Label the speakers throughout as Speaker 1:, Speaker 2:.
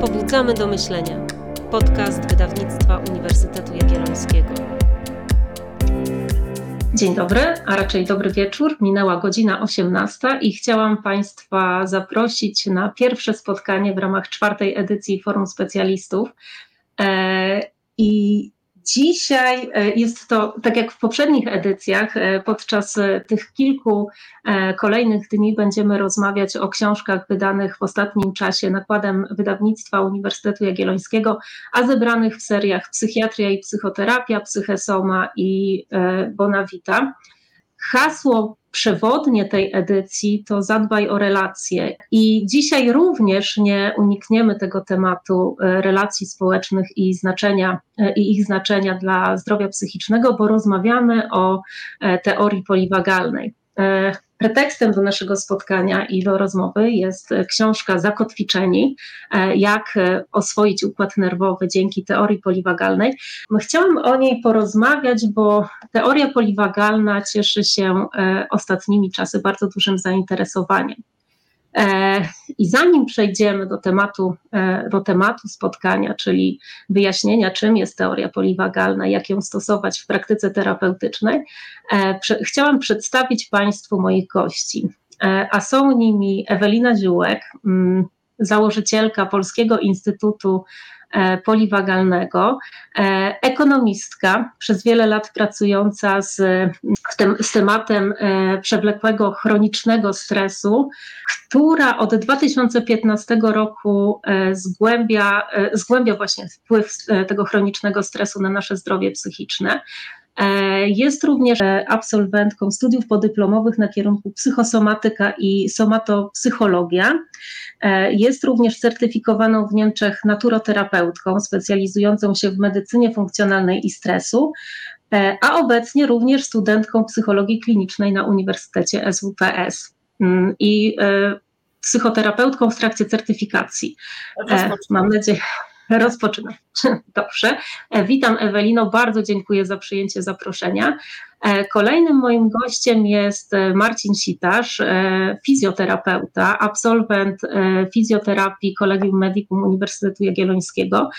Speaker 1: Pobudzamy do myślenia. Podcast wydawnictwa Uniwersytetu Jagiellońskiego. Dzień dobry, a raczej dobry wieczór. Minęła godzina 18 i chciałam Państwa zaprosić na pierwsze spotkanie w ramach czwartej edycji Forum Specjalistów. E, I Dzisiaj e, jest to, tak jak w poprzednich edycjach, e, podczas e, tych kilku kolejnych dni będziemy rozmawiać o książkach wydanych w ostatnim czasie nakładem wydawnictwa Uniwersytetu Jagiellońskiego, a zebranych w seriach Psychiatria i Psychoterapia, Psychesoma i Bonavita. Hasło przewodnie tej edycji to zadbaj o relacje. I dzisiaj również nie unikniemy tego tematu e, relacji społecznych i znaczenia e, i ich znaczenia dla zdrowia psychicznego, bo rozmawiamy o e, teorii poliwagalnej. Pretekstem do naszego spotkania i do rozmowy jest książka Zakotwiczeni, e, jak e, oswoić układ nerwowy dzięki teorii poliwagalnej. Chciałam o niej porozmawiać, bo teoria poliwagalna cieszy się e, ostatnimi czasy bardzo dużym zainteresowaniem. E, I zanim przejdziemy do tematu, e, do tematu spotkania, czyli wyjaśnienia, czym jest teoria poliwagalna, jak ją stosować w praktyce terapeutycznej, e, chciałam przedstawić Państwu moich gości. A są nimi Ewelina Ziółek, mm, założycielka Polskiego Instytutu poliwagalnego, e, ekonomistka, przez wiele lat pracująca z, z tematem e, przewlekłego chronicznego stresu, która od 2015 roku zgłębia, zgłębia właśnie wpływ tego chronicznego stresu na nasze zdrowie psychiczne. Jest również absolwentką studiów podyplomowych na kierunku psychosomatyka i somatopsychologia. E, jest również certyfikowaną w Niemczech naturoterapeutką, specjalizującą się w medycynie funkcjonalnej i stresu, e, a obecnie również studentką psychologii klinicznej na Uniwersytecie SWPS mm, i e, psychoterapeutką w trakcie certyfikacji. Mam nadzieję. Rozpoczynam. Dobrze. Witam Ewelino, bardzo dziękuję za przyjęcie zaproszenia. E, kolejnym moim gościem jest e, Marcin Sitarz, e, fizjoterapeuta, absolwent fizjoterapii Kolegium Medicum Uniwersytetu Jagiellońskiego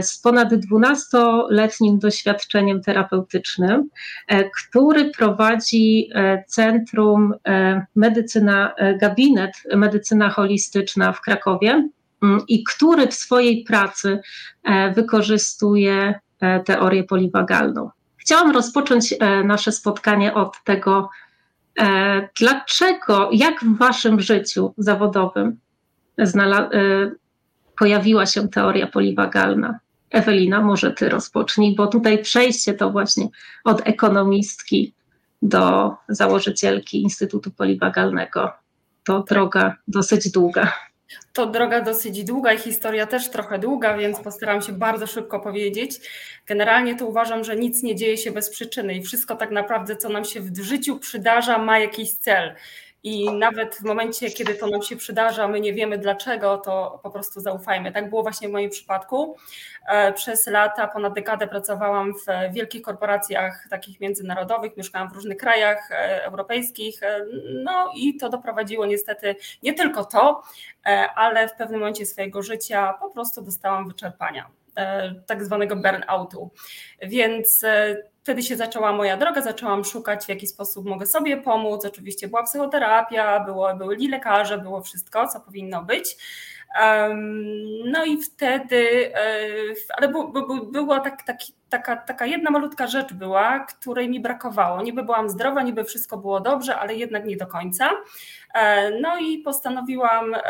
Speaker 1: z ponad 12-letnim doświadczeniem terapeutycznym, który prowadzi Centrum Medycyna, gabinet Medycyna Holistyczna w Krakowie i który w swojej pracy wykorzystuje teorię poliwagalną. Chciałam rozpocząć e, nasze spotkanie od tego, e, dlaczego, jak w Waszym życiu zawodowym e, pojawiła się teoria poliwagalna. Ewelina, może Ty rozpocznij, bo tutaj przejście to właśnie od ekonomistki do założycielki Instytutu Poliwagalnego to droga dosyć długa.
Speaker 2: To droga dosyć długa i historia też trochę długa, więc postaram się bardzo szybko powiedzieć. Generalnie to uważam, że nic nie dzieje się bez przyczyny i wszystko tak naprawdę, co nam się w życiu przydarza, ma jakiś cel. I nawet w momencie, kiedy to nam się przydarza, my nie wiemy dlaczego, to po prostu zaufajmy. Tak było właśnie w moim przypadku. E, przez lata, ponad dekadę pracowałam w wielkich korporacjach takich międzynarodowych, mieszkałam w różnych krajach e, europejskich. E, no i to doprowadziło niestety nie tylko to, ale w pewnym momencie swojego życia po prostu dostałam wyczerpania tak zwanego burnoutu. Więc wtedy się zaczęła moja droga, zaczęłam szukać, w jaki sposób mogę sobie pomóc. Oczywiście była psychoterapia, było, byli lekarze, było wszystko, co powinno być. No i wtedy, e, ale była tak, tak, taka, taka jedna malutka rzecz była, której mi brakowało. Niby byłam zdrowa, niby wszystko było dobrze, ale jednak nie do końca. E, no i postanowiłam e,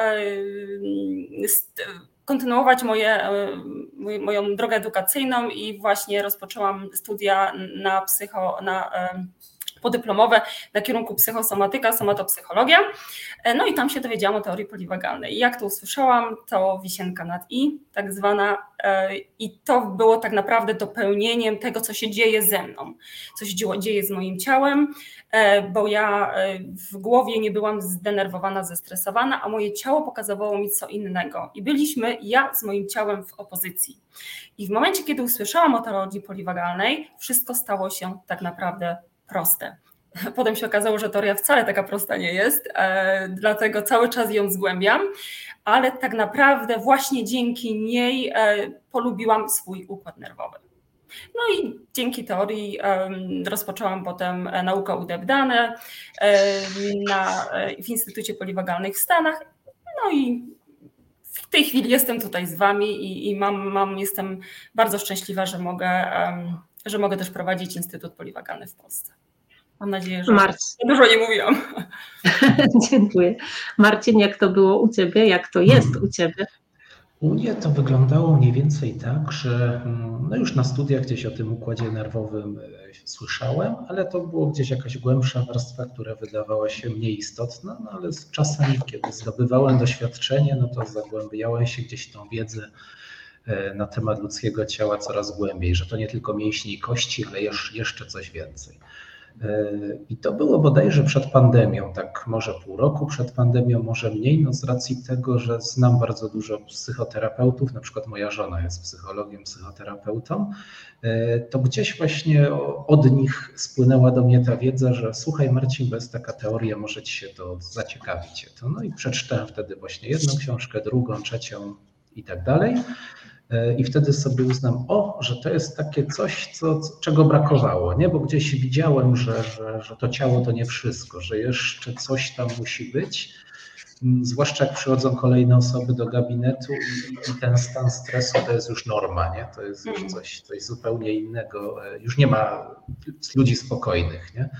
Speaker 2: kontynuować moje, moją drogę edukacyjną i właśnie rozpoczęłam studia na psycho, na podyplomowe na kierunku psychosomatyka, somatopsychologia. E, no i tam się dowiedziałam o teorii poliwagalnej. Jak to usłyszałam, to wisienka nad i, tak zwana, i to było tak naprawdę dopełnieniem tego, co się dzieje ze mną, co się dzieje z moim ciałem, E, bo ja e, w głowie nie byłam zdenerwowana, zestresowana, a moje ciało pokazywało mi co innego. I byliśmy ja z moim ciałem w opozycji. I w momencie, kiedy usłyszałam o teorii poliwagalnej, wszystko stało się tak naprawdę proste. Potem się okazało, że teoria wcale taka prosta nie jest, e, dlatego cały czas ją zgłębiam, ale tak naprawdę właśnie dzięki niej polubiłam swój układ nerwowy. No i dzięki teorii rozpoczęłam potem naukę UDEB-dane na, w Instytucie Poliwagalnych w Stanach. No i w tej chwili jestem tutaj z Wami i, i mam, mam, jestem bardzo szczęśliwa, że mogę, że mogę też prowadzić Instytut Poliwagalny w Polsce. Mam nadzieję, że Marcin. dużo nie mówiłam.
Speaker 1: Dziękuję. Marcin, jak to było u Ciebie? Jak to jest u Ciebie?
Speaker 3: U mnie to wyglądało mniej więcej tak, że mm, no już na studiach gdzieś o tym układzie nerwowym e, słyszałem, ale to było gdzieś jakaś głębsza warstwa, która wydawała się mniej istotna, no ale z czasem, kiedy zdobywałem doświadczenie, no to zagłębiałem się gdzieś tą wiedzę na temat ludzkiego ciała coraz głębiej, że to nie tylko mięśnie i kości, ale jeszcze coś więcej. I to było bodajże przed pandemią, tak może pół roku przed pandemią, może mniej, no z racji tego, że znam bardzo dużo psychoterapeutów, na przykład moja żona jest psychologiem, psychoterapeutą, to gdzieś właśnie od nich spłynęła do mnie ta wiedza, że słuchaj Marcin, bez taka teoria, może ci się to zaciekawić. No i przeczytałem wtedy właśnie jedną książkę, drugą, trzecią i tak dalej. E, i wtedy sobie uznam, o, że to jest takie coś, co, czego brakowało, nie? bo gdzieś widziałem, że, że, że to ciało to nie wszystko, że jeszcze coś tam musi być, mm, zwłaszcza jak przychodzą kolejne osoby do gabinetu i, i ten stan stresu to jest już norma, nie? to jest już mhm. coś, coś zupełnie innego, e, już nie ma ludzi spokojnych. Nie?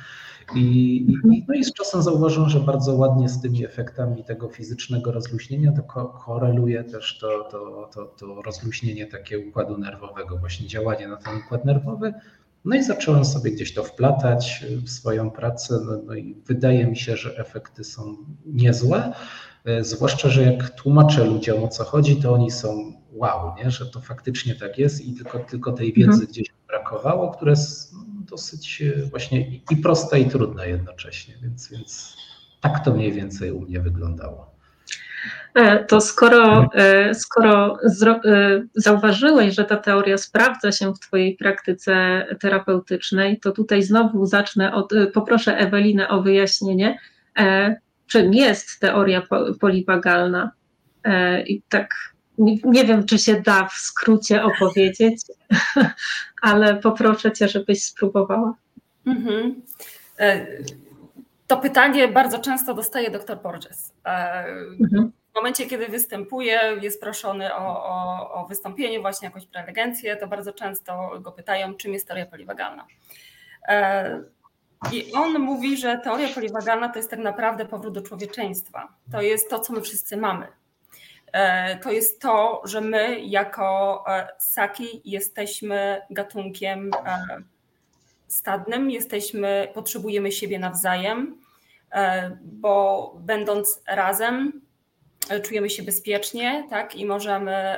Speaker 3: I, i, no i z czasem zauważyłem, że bardzo ładnie z tymi efektami tego fizycznego rozluźnienia to ko koreluje też to, to, to, to rozluźnienie takie układu nerwowego, właśnie działanie na ten układ nerwowy. No i zacząłem sobie gdzieś to wplatać w swoją pracę, no, no i wydaje mi się, że efekty są niezłe. E, zwłaszcza, że jak tłumaczę ludziom o co chodzi, to oni są wow, nie? że to faktycznie tak jest i tylko, tylko tej wiedzy mhm. gdzieś brakowało, które dosyć e, właśnie i prosta, i trudna jednocześnie, więc, więc tak to mniej więcej u mnie wyglądało.
Speaker 1: E, to skoro, e, skoro zauważyłeś, że ta teoria sprawdza się w Twojej praktyce terapeutycznej, to tutaj znowu zacznę od, poproszę Ewelinę o wyjaśnienie, czym jest teoria poliwagalna. I tak nie wiem, czy się da w skrócie opowiedzieć, ale poproszę Cię, żebyś spróbowała. Mhm.
Speaker 2: E, to pytanie bardzo często dostaje dr Borges. E, mhm. W momencie, kiedy występuje, jest proszony o, o, o, wystąpienie, właśnie jakąś prelegencję, to bardzo często go pytają, czym jest teoria poliwagalna. E, I on mówi, że teoria poliwagalna to jest tak naprawdę powrót do człowieczeństwa. To jest to, co my wszyscy mamy. E, to jest to, że my jako e, ssaki jesteśmy gatunkiem e, stadnym, jesteśmy, potrzebujemy siebie nawzajem, bo będąc razem czujemy się bezpiecznie, tak, i możemy,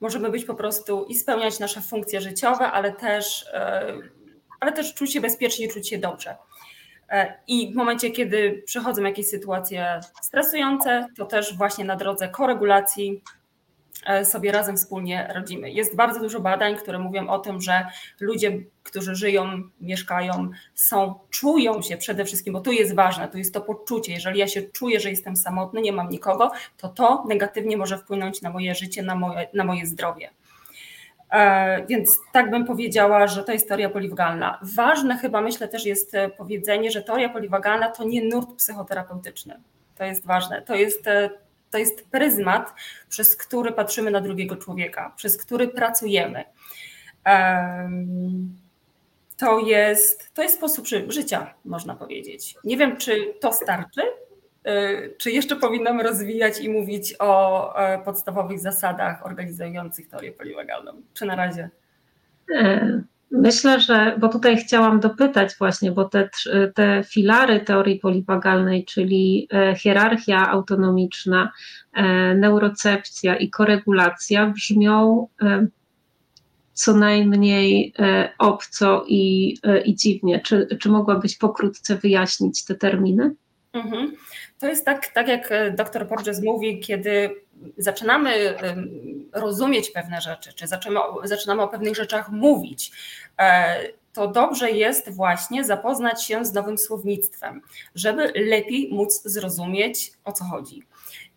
Speaker 2: możemy być po prostu i spełniać nasze funkcje życiowe, ale też, ale też czuć się bezpiecznie, czuć się dobrze. E, I w momencie, kiedy przychodzą jakieś sytuacje stresujące, to też właśnie na drodze koregulacji e, sobie razem wspólnie radzimy. Jest bardzo dużo badań, które mówią o tym, że ludzie, którzy żyją, mieszkają, są, czują się przede wszystkim, bo tu jest ważne, tu jest to poczucie. Jeżeli ja się czuję, że jestem samotny, nie mam nikogo, to to negatywnie może wpłynąć na moje życie, na moje, na moje zdrowie. E, więc tak bym powiedziała, że to jest teoria poliwagalna. Ważne chyba myślę też jest e, powiedzenie, że teoria poliwagalna to nie nurt psychoterapeutyczny. To jest ważne. To jest, e, to jest pryzmat, przez który patrzymy na drugiego człowieka, przez który pracujemy. To jest, to jest sposób życia, można powiedzieć. Nie wiem, czy to starczy, czy jeszcze powinnam rozwijać i mówić o e, podstawowych zasadach organizujących teorię poliwagalną? Czy na razie?
Speaker 1: E, myślę, że, bo tutaj chciałam dopytać właśnie, bo te, te filary teorii poliwagalnej, czyli e, hierarchia autonomiczna, neurocepcja i koregulacja brzmią co najmniej obco i, i dziwnie. Czy, czy mogłabyś pokrótce wyjaśnić te terminy? Mhm.
Speaker 2: To jest tak, tak jak e, dr Porges mówi, kiedy zaczynamy rozumieć pewne rzeczy, czy zaczynamy, zaczynamy o pewnych rzeczach mówić, e, to dobrze jest właśnie zapoznać się z nowym słownictwem, żeby lepiej móc zrozumieć, o co chodzi.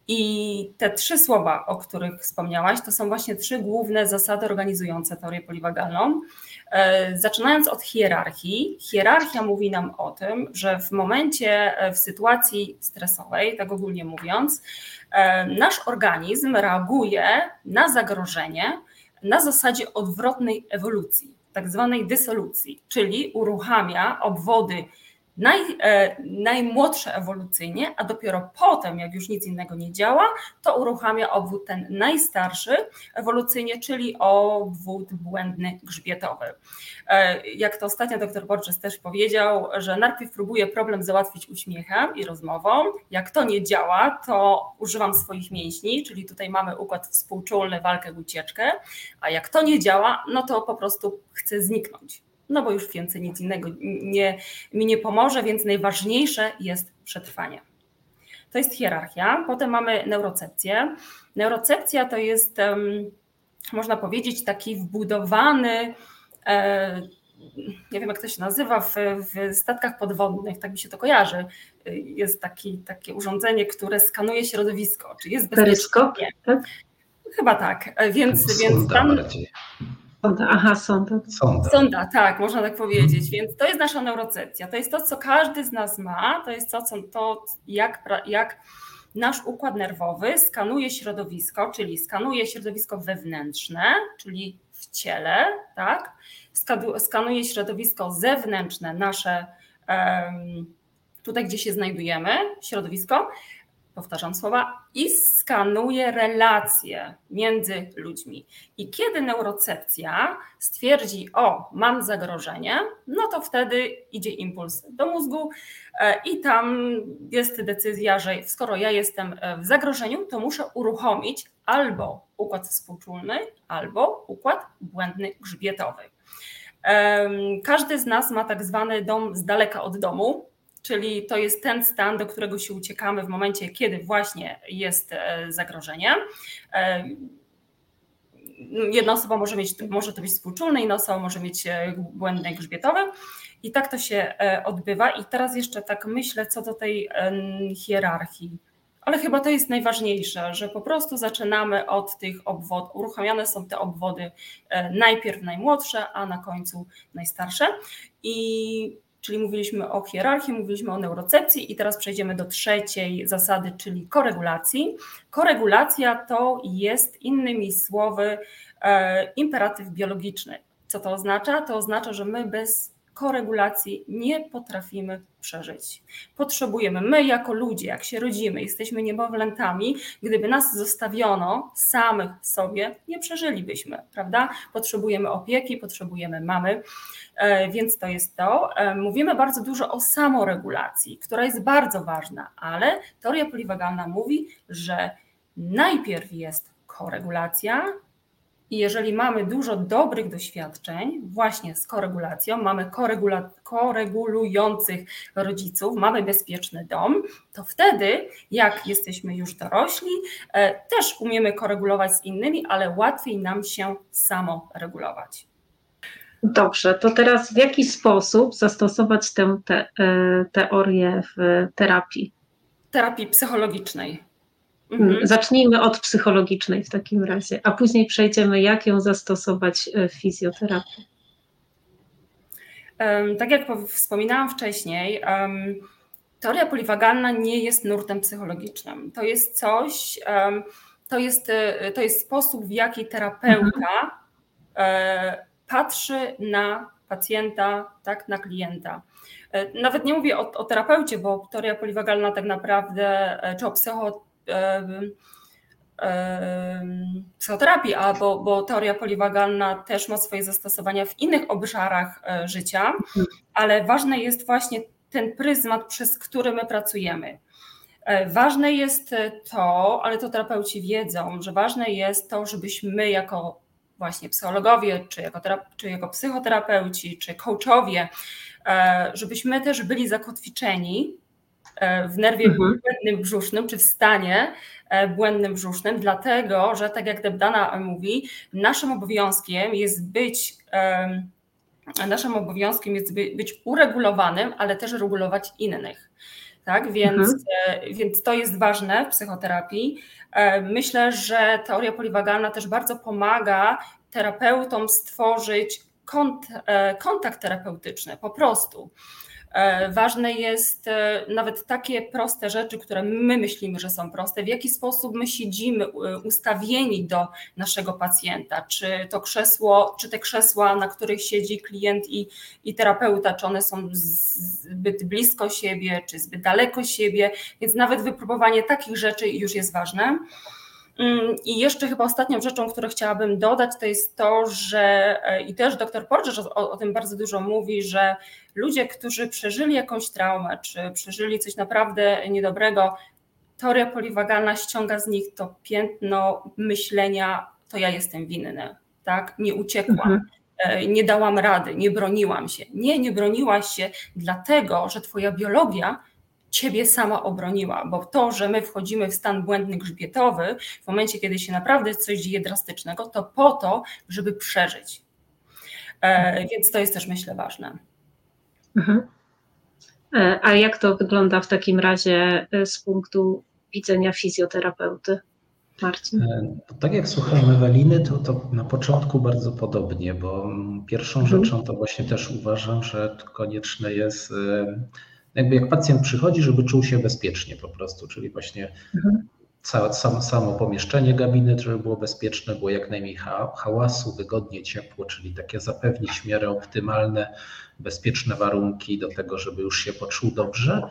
Speaker 2: I te trzy słowa, o których wspomniałaś, to są właśnie trzy główne zasady organizujące teorię poliwagalną. E, zaczynając od hierarchii, hierarchia mówi nam o tym, że w momencie, w sytuacji stresowej, tak ogólnie mówiąc, nasz organizm reaguje na zagrożenie na zasadzie odwrotnej ewolucji, tak zwanej dysolucji, czyli uruchamia obwody naj, e, najmłodsze ewolucyjnie, a dopiero potem, jak już nic innego nie działa, to uruchamia obwód ten najstarszy ewolucyjnie, czyli obwód błędny grzbietowy. E, jak to ostatnio dr Borges też powiedział, że najpierw próbuję problem załatwić uśmiechem i rozmową. Jak to nie działa, to używam swoich mięśni, czyli tutaj mamy układ współczulny, walkę, ucieczkę, a jak to nie działa, no to po prostu chcę zniknąć no bo już więcej nic innego nie, mi nie pomoże, więc najważniejsze jest przetrwanie. To jest hierarchia. Potem mamy neurocepcję. Neurocepcja to jest, można powiedzieć, taki wbudowany, e, nie wiem jak to się nazywa, w, w statkach podwodnych, tak mi się to kojarzy. Jest taki, takie urządzenie, które skanuje środowisko, czy jest bezpieczne. Tak? Chyba tak, więc, więc tam... Bardziej
Speaker 1: Sonda, aha, sonda.
Speaker 2: sonda. Sonda, tak, można tak powiedzieć. Więc to jest nasza neurocepcja. To jest to, co każdy z nas ma. To jest to, co, to jak, jak nasz układ nerwowy skanuje środowisko, czyli skanuje środowisko wewnętrzne, czyli w ciele, tak? Skanuje środowisko zewnętrzne, nasze tutaj, gdzie się znajdujemy, środowisko, powtarzam słowa, i skanuje relacje między ludźmi. I kiedy neurocepcja stwierdzi, o, mam zagrożenie, no to wtedy idzie impuls do mózgu e, i tam jest decyzja, że skoro ja jestem e, w zagrożeniu, to muszę uruchomić albo układ współczulny, albo układ błędny grzbietowy. Każdy z nas ma tak zwany dom z daleka od domu, czyli to jest ten stan, do którego się uciekamy w momencie, kiedy właśnie jest e, zagrożenie. E, jedna osoba może mieć, może to być współczulne, inna osoba może mieć e, błędne grzbietowe. I tak to się odbywa. I teraz jeszcze tak myślę co do tej hierarchii. Ale chyba to jest najważniejsze, że po prostu zaczynamy od tych obwodów. Uruchamiane są te obwody najpierw najmłodsze, a na końcu najstarsze. I Czyli mówiliśmy o hierarchii, mówiliśmy o neurocepcji i teraz przejdziemy do trzeciej zasady, czyli koregulacji. Koregulacja to jest innymi słowy e, imperatyw biologiczny. Co to oznacza? To oznacza, że my bez koregulacji nie potrafimy przeżyć. Potrzebujemy, my jako ludzie, jak się rodzimy, jesteśmy niemowlętami, gdyby nas zostawiono samych sobie, nie przeżylibyśmy, prawda? Potrzebujemy opieki, potrzebujemy mamy, e, więc to jest to. E, mówimy bardzo dużo o samoregulacji, która jest bardzo ważna, ale teoria poliwagalna mówi, że najpierw jest koregulacja, i jeżeli mamy dużo dobrych doświadczeń właśnie z koregulacją, mamy koregula koregulujących rodziców, mamy bezpieczny dom, to wtedy, jak jesteśmy już dorośli, e, też umiemy koregulować z innymi, ale łatwiej nam się samo regulować.
Speaker 1: Dobrze, to teraz w jaki sposób zastosować tę te, e, teorię w terapii?
Speaker 2: Terapii psychologicznej.
Speaker 1: Mhm. Zacznijmy od psychologicznej w takim razie, a później przejdziemy, jak ją zastosować w fizjoterapii.
Speaker 2: Tak jak wspominałam wcześniej, teoria poliwagalna nie jest nurtem psychologicznym. To jest coś, to jest, e, to jest sposób, w jaki terapeuta mhm. patrzy na pacjenta, tak, na klienta. E, nawet nie mówię o, o terapeucie, bo teoria poliwagalna tak naprawdę, czy o psycho, psychoterapii, a bo, bo teoria poliwagalna też ma swoje zastosowania w innych obszarach e, życia, ale ważne jest właśnie ten pryzmat, przez który my pracujemy. E, ważne jest to, ale to terapeuci wiedzą, że ważne jest to, żebyśmy my jako właśnie psychologowie, czy jako, czy jako psychoterapeuci, czy coachowie, e, żebyśmy też byli zakotwiczeni E, w nerwie mhm. błędnym brzusznym, czy w stanie e, błędnym brzusznym, dlatego że, tak jak Debdana mówi, naszym obowiązkiem jest być naszym obowiązkiem jest być uregulowanym, ale też regulować innych. Tak, więc, mhm. więc to jest ważne w psychoterapii. Myślę, że teoria poliwagalna też bardzo pomaga terapeutom stworzyć kont, kontakt terapeutyczny po prostu. E, ważne jest e, nawet takie proste rzeczy, które my myślimy, że są proste, w jaki sposób my siedzimy ustawieni do naszego pacjenta, czy to krzesło, czy te krzesła, na których siedzi klient i, i terapeuta, czy one są zbyt blisko siebie, czy zbyt daleko siebie, więc nawet wypróbowanie takich rzeczy już jest ważne. Mm, I jeszcze chyba ostatnią rzeczą, którą chciałabym dodać, to jest to, że e, i też dr Porges o, o, tym bardzo dużo mówi, że ludzie, którzy przeżyli jakąś traumę, czy przeżyli coś naprawdę niedobrego, teoria poliwagalna ściąga z nich to piętno myślenia, to ja jestem winny, tak? Nie uciekłam. Mhm e, nie dałam rady, nie broniłam się. Nie, nie broniłaś się, dlatego że Twoja biologia ciebie sama obroniła, bo to, że my wchodzimy w stan błędny grzbietowy w momencie, kiedy się naprawdę coś dzieje drastycznego, to po to, żeby przeżyć. E, więc to jest też myślę ważne.
Speaker 1: Mhm. E, a jak to wygląda w takim razie e, z punktu widzenia fizjoterapeuty? Marcin?
Speaker 3: Tak jak słuchałem Eweliny, to, to na początku bardzo podobnie, bo pierwszą mhm. rzeczą to właśnie też uważam, że konieczne jest jakby jak pacjent przychodzi, żeby czuł się bezpiecznie po prostu, czyli właśnie mhm. całe, samo, samo pomieszczenie gabinet, żeby było bezpieczne, było jak najmniej ha hałasu, wygodnie, ciepło, czyli takie zapewnić w miarę optymalne, bezpieczne warunki do tego, żeby już się poczuł dobrze.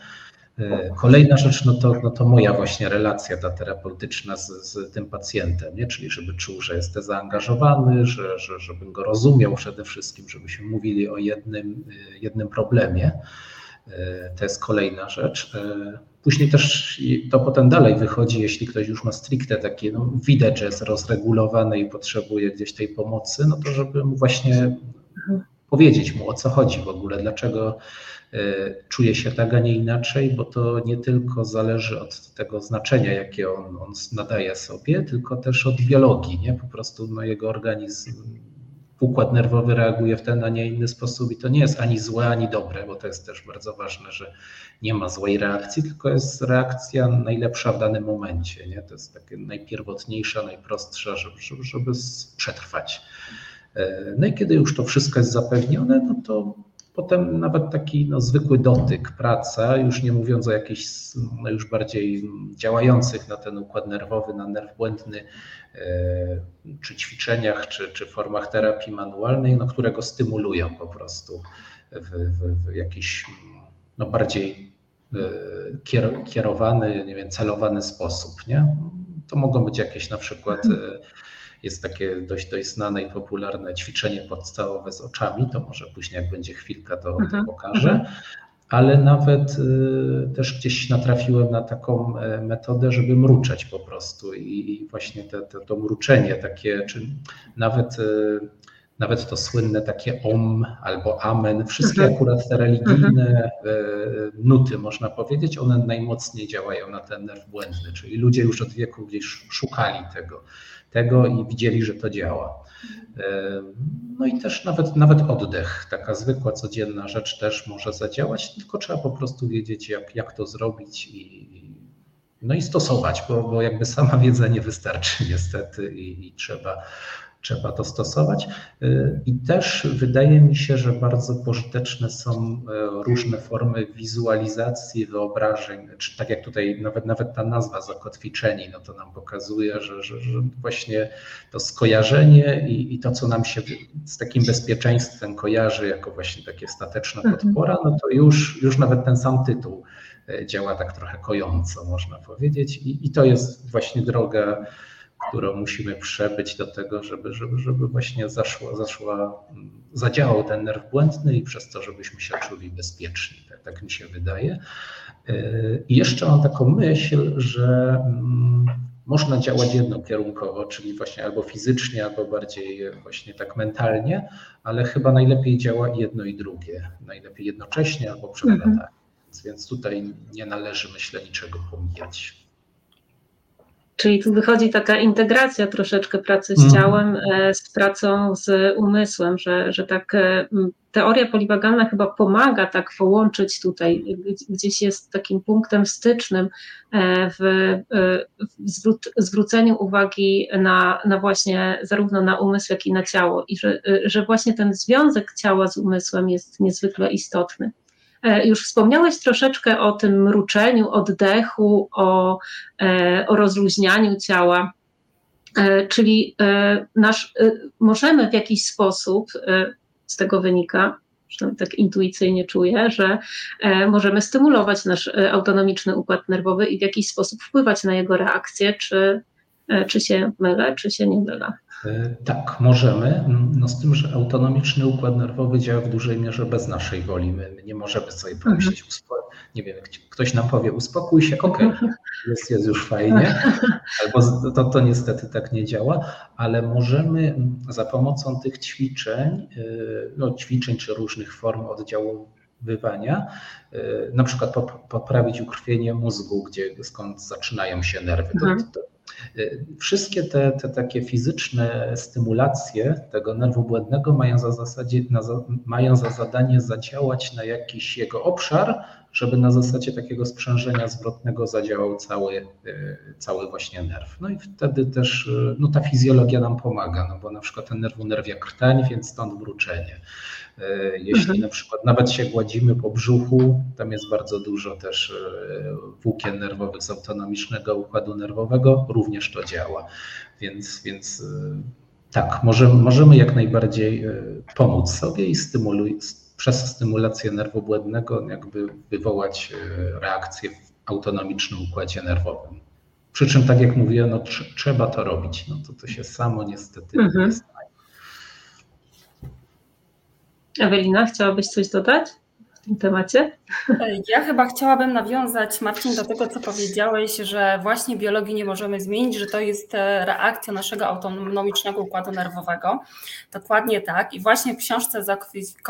Speaker 3: E, kolejna rzecz, no to, no to moja właśnie relacja ta terapeutyczna z, z tym pacjentem, nie? czyli żeby czuł, że jest zaangażowany, że, że, żebym go rozumiał przede wszystkim, żebyśmy mówili o jednym, e, jednym problemie. E, to jest kolejna rzecz. E, później też to potem dalej wychodzi, jeśli ktoś już ma stricte takie, no widać, że jest rozregulowany i potrzebuje gdzieś tej pomocy, no to żeby mu właśnie powiedzieć mu o co chodzi w ogóle, dlaczego e, czuje się tak, a nie inaczej, bo to nie tylko zależy od tego znaczenia, jakie on, on nadaje sobie, tylko też od biologii, nie? Po prostu no, jego organizm układ nerwowy reaguje w ten, a nie inny sposób i to nie jest ani złe, ani dobre, bo to jest też bardzo ważne, że nie ma złej reakcji, tylko jest reakcja najlepsza w danym momencie. Nie? To jest takie najpierwotniejsza, najprostsza, żeby, żeby, żeby przetrwać. E, no i kiedy już to wszystko jest zapewnione, no to potem nawet taki no, zwykły dotyk, praca, już nie mówiąc o jakichś no, już bardziej działających na ten układ nerwowy, na nerw błędny, czy ćwiczeniach, czy, czy formach terapii manualnej, no, które go stymulują po prostu w, w, w jakiś no, bardziej e, kierowany, nie wiem, celowany sposób. Nie? To mogą być jakieś na przykład e, jest takie dość, dość znane i popularne ćwiczenie podstawowe z oczami, to może później jak będzie chwilka to, to mhm. pokażę, mhm. Ale nawet y, też gdzieś natrafiłem na taką e, metodę, żeby mruczeć po prostu i, właśnie te, te, to mruczenie takie, czy nawet y, nawet to słynne takie om albo amen, wszystkie mhm. akurat te religijne mhm. nuty, można powiedzieć, one najmocniej działają na ten nerw błędny, czyli ludzie już od wieku gdzieś szukali tego tego i widzieli, że to działa. No i też nawet, nawet oddech, taka zwykła, codzienna rzecz też może zadziałać, tylko trzeba po prostu wiedzieć, jak, jak to zrobić i, no i stosować, bo, bo jakby sama wiedza nie wystarczy niestety i, i trzeba trzeba to stosować. Y, I też wydaje mi się, że bardzo pożyteczne są y, różne formy wizualizacji, wyobrażeń, czy tak jak tutaj nawet, nawet ta nazwa zakotwiczeni, no to nam pokazuje, że, że, że właśnie to skojarzenie i, i to, co nam się z takim bezpieczeństwem kojarzy jako właśnie takie stateczna mhm. podpora, no to już, już nawet ten sam tytuł y, działa tak trochę kojąco, można powiedzieć. I, i to jest właśnie droga którą musimy przebyć do tego, żeby, żeby, żeby właśnie zaszła, zaszła, zadziałał ten nerw błędny i przez to, żebyśmy się czuli bezpieczni. Tak, tak mi się wydaje. I jeszcze mam taką myśl, że mm, można działać jednokierunkowo, czyli właśnie albo fizycznie, albo bardziej właśnie tak mentalnie, ale chyba najlepiej działa jedno i drugie. Najlepiej jednocześnie albo przeplatanie. Mhm. Więc tutaj nie należy, myślę, niczego pomijać.
Speaker 1: Czyli tu wychodzi taka integracja troszeczkę pracy z
Speaker 3: Mhm.
Speaker 1: ciałem e, z pracą z umysłem, że, że tak e, teoria poliwagalna chyba pomaga tak połączyć tutaj, gdzie- gdzieś jest takim punktem stycznym e, w, w zwró- zwróceniu uwagi na, na właśnie zarówno na umysł, jak i na ciało i że, że właśnie ten związek ciała z umysłem jest niezwykle istotny. E, Już wspomniałeś troszeczkę o tym mruczeniu, oddechu, o, e, o rozluźnianiu ciała. E, Czyli nasz, możemy w jakiś sposób, z tego wynika, przynajmniej tak intuicyjnie czuję, że możemy stymulować nasz autonomiczny układ nerwowy i w jakiś sposób wpływać na jego reakcję, czy, czy się mylę, czy się nie mylę.
Speaker 3: E, Tak, możemy. No z tym, że autonomiczny układ nerwowy działa w dużej mierze bez naszej woli. My, nie możemy sobie pomyśleć, uspo- nie wiem, ktoś nam powie, uspokój się, okej, jest, jest już fajnie, albo to, to niestety tak nie działa, ale możemy za pomocą tych ćwiczeń, y, no ćwiczeń czy różnych form oddziaływania, y, na przykład pop- poprawić ukrwienie mózgu, gdzie skąd zaczynają się nerwy. To,
Speaker 1: Mhm.
Speaker 3: to, Wszystkie te, te takie fizyczne stymulacje tego nerwu błędnego mają za, zasadzie, na, mają za zadanie zadziałać na jakiś jego obszar, żeby na zasadzie takiego sprzężenia zwrotnego zadziałał cały, y, cały właśnie nerw. No i wtedy też y, no ta fizjologia nam pomaga, no bo na przykład ten nerw unerwia krtań, więc stąd mruczenie. Y, Jeśli
Speaker 1: Mhm.
Speaker 3: na przykład nawet się gładzimy po brzuchu, tam jest bardzo dużo też włókien nerwowych z autonomicznego układu nerwowego, również to działa. Więc, więc tak, możemy, możemy jak najbardziej pomóc sobie i stymuluj, przez stymulację nerwu błędnego jakby wywołać y, reakcję w autonomicznym układzie nerwowym. Przy czym, tak jak mówiłem, no, tr- trzeba to robić. No, to, to się samo niestety
Speaker 1: Mhm.
Speaker 3: nie stanie.
Speaker 1: Ewelina, chciałabyś coś dodać tym temacie?
Speaker 2: Ja chyba chciałabym nawiązać, Marcin, do tego, co powiedziałeś, że właśnie biologii nie możemy zmienić, że to jest e, reakcja naszego autonomicznego układu nerwowego. Dokładnie tak. I właśnie w książce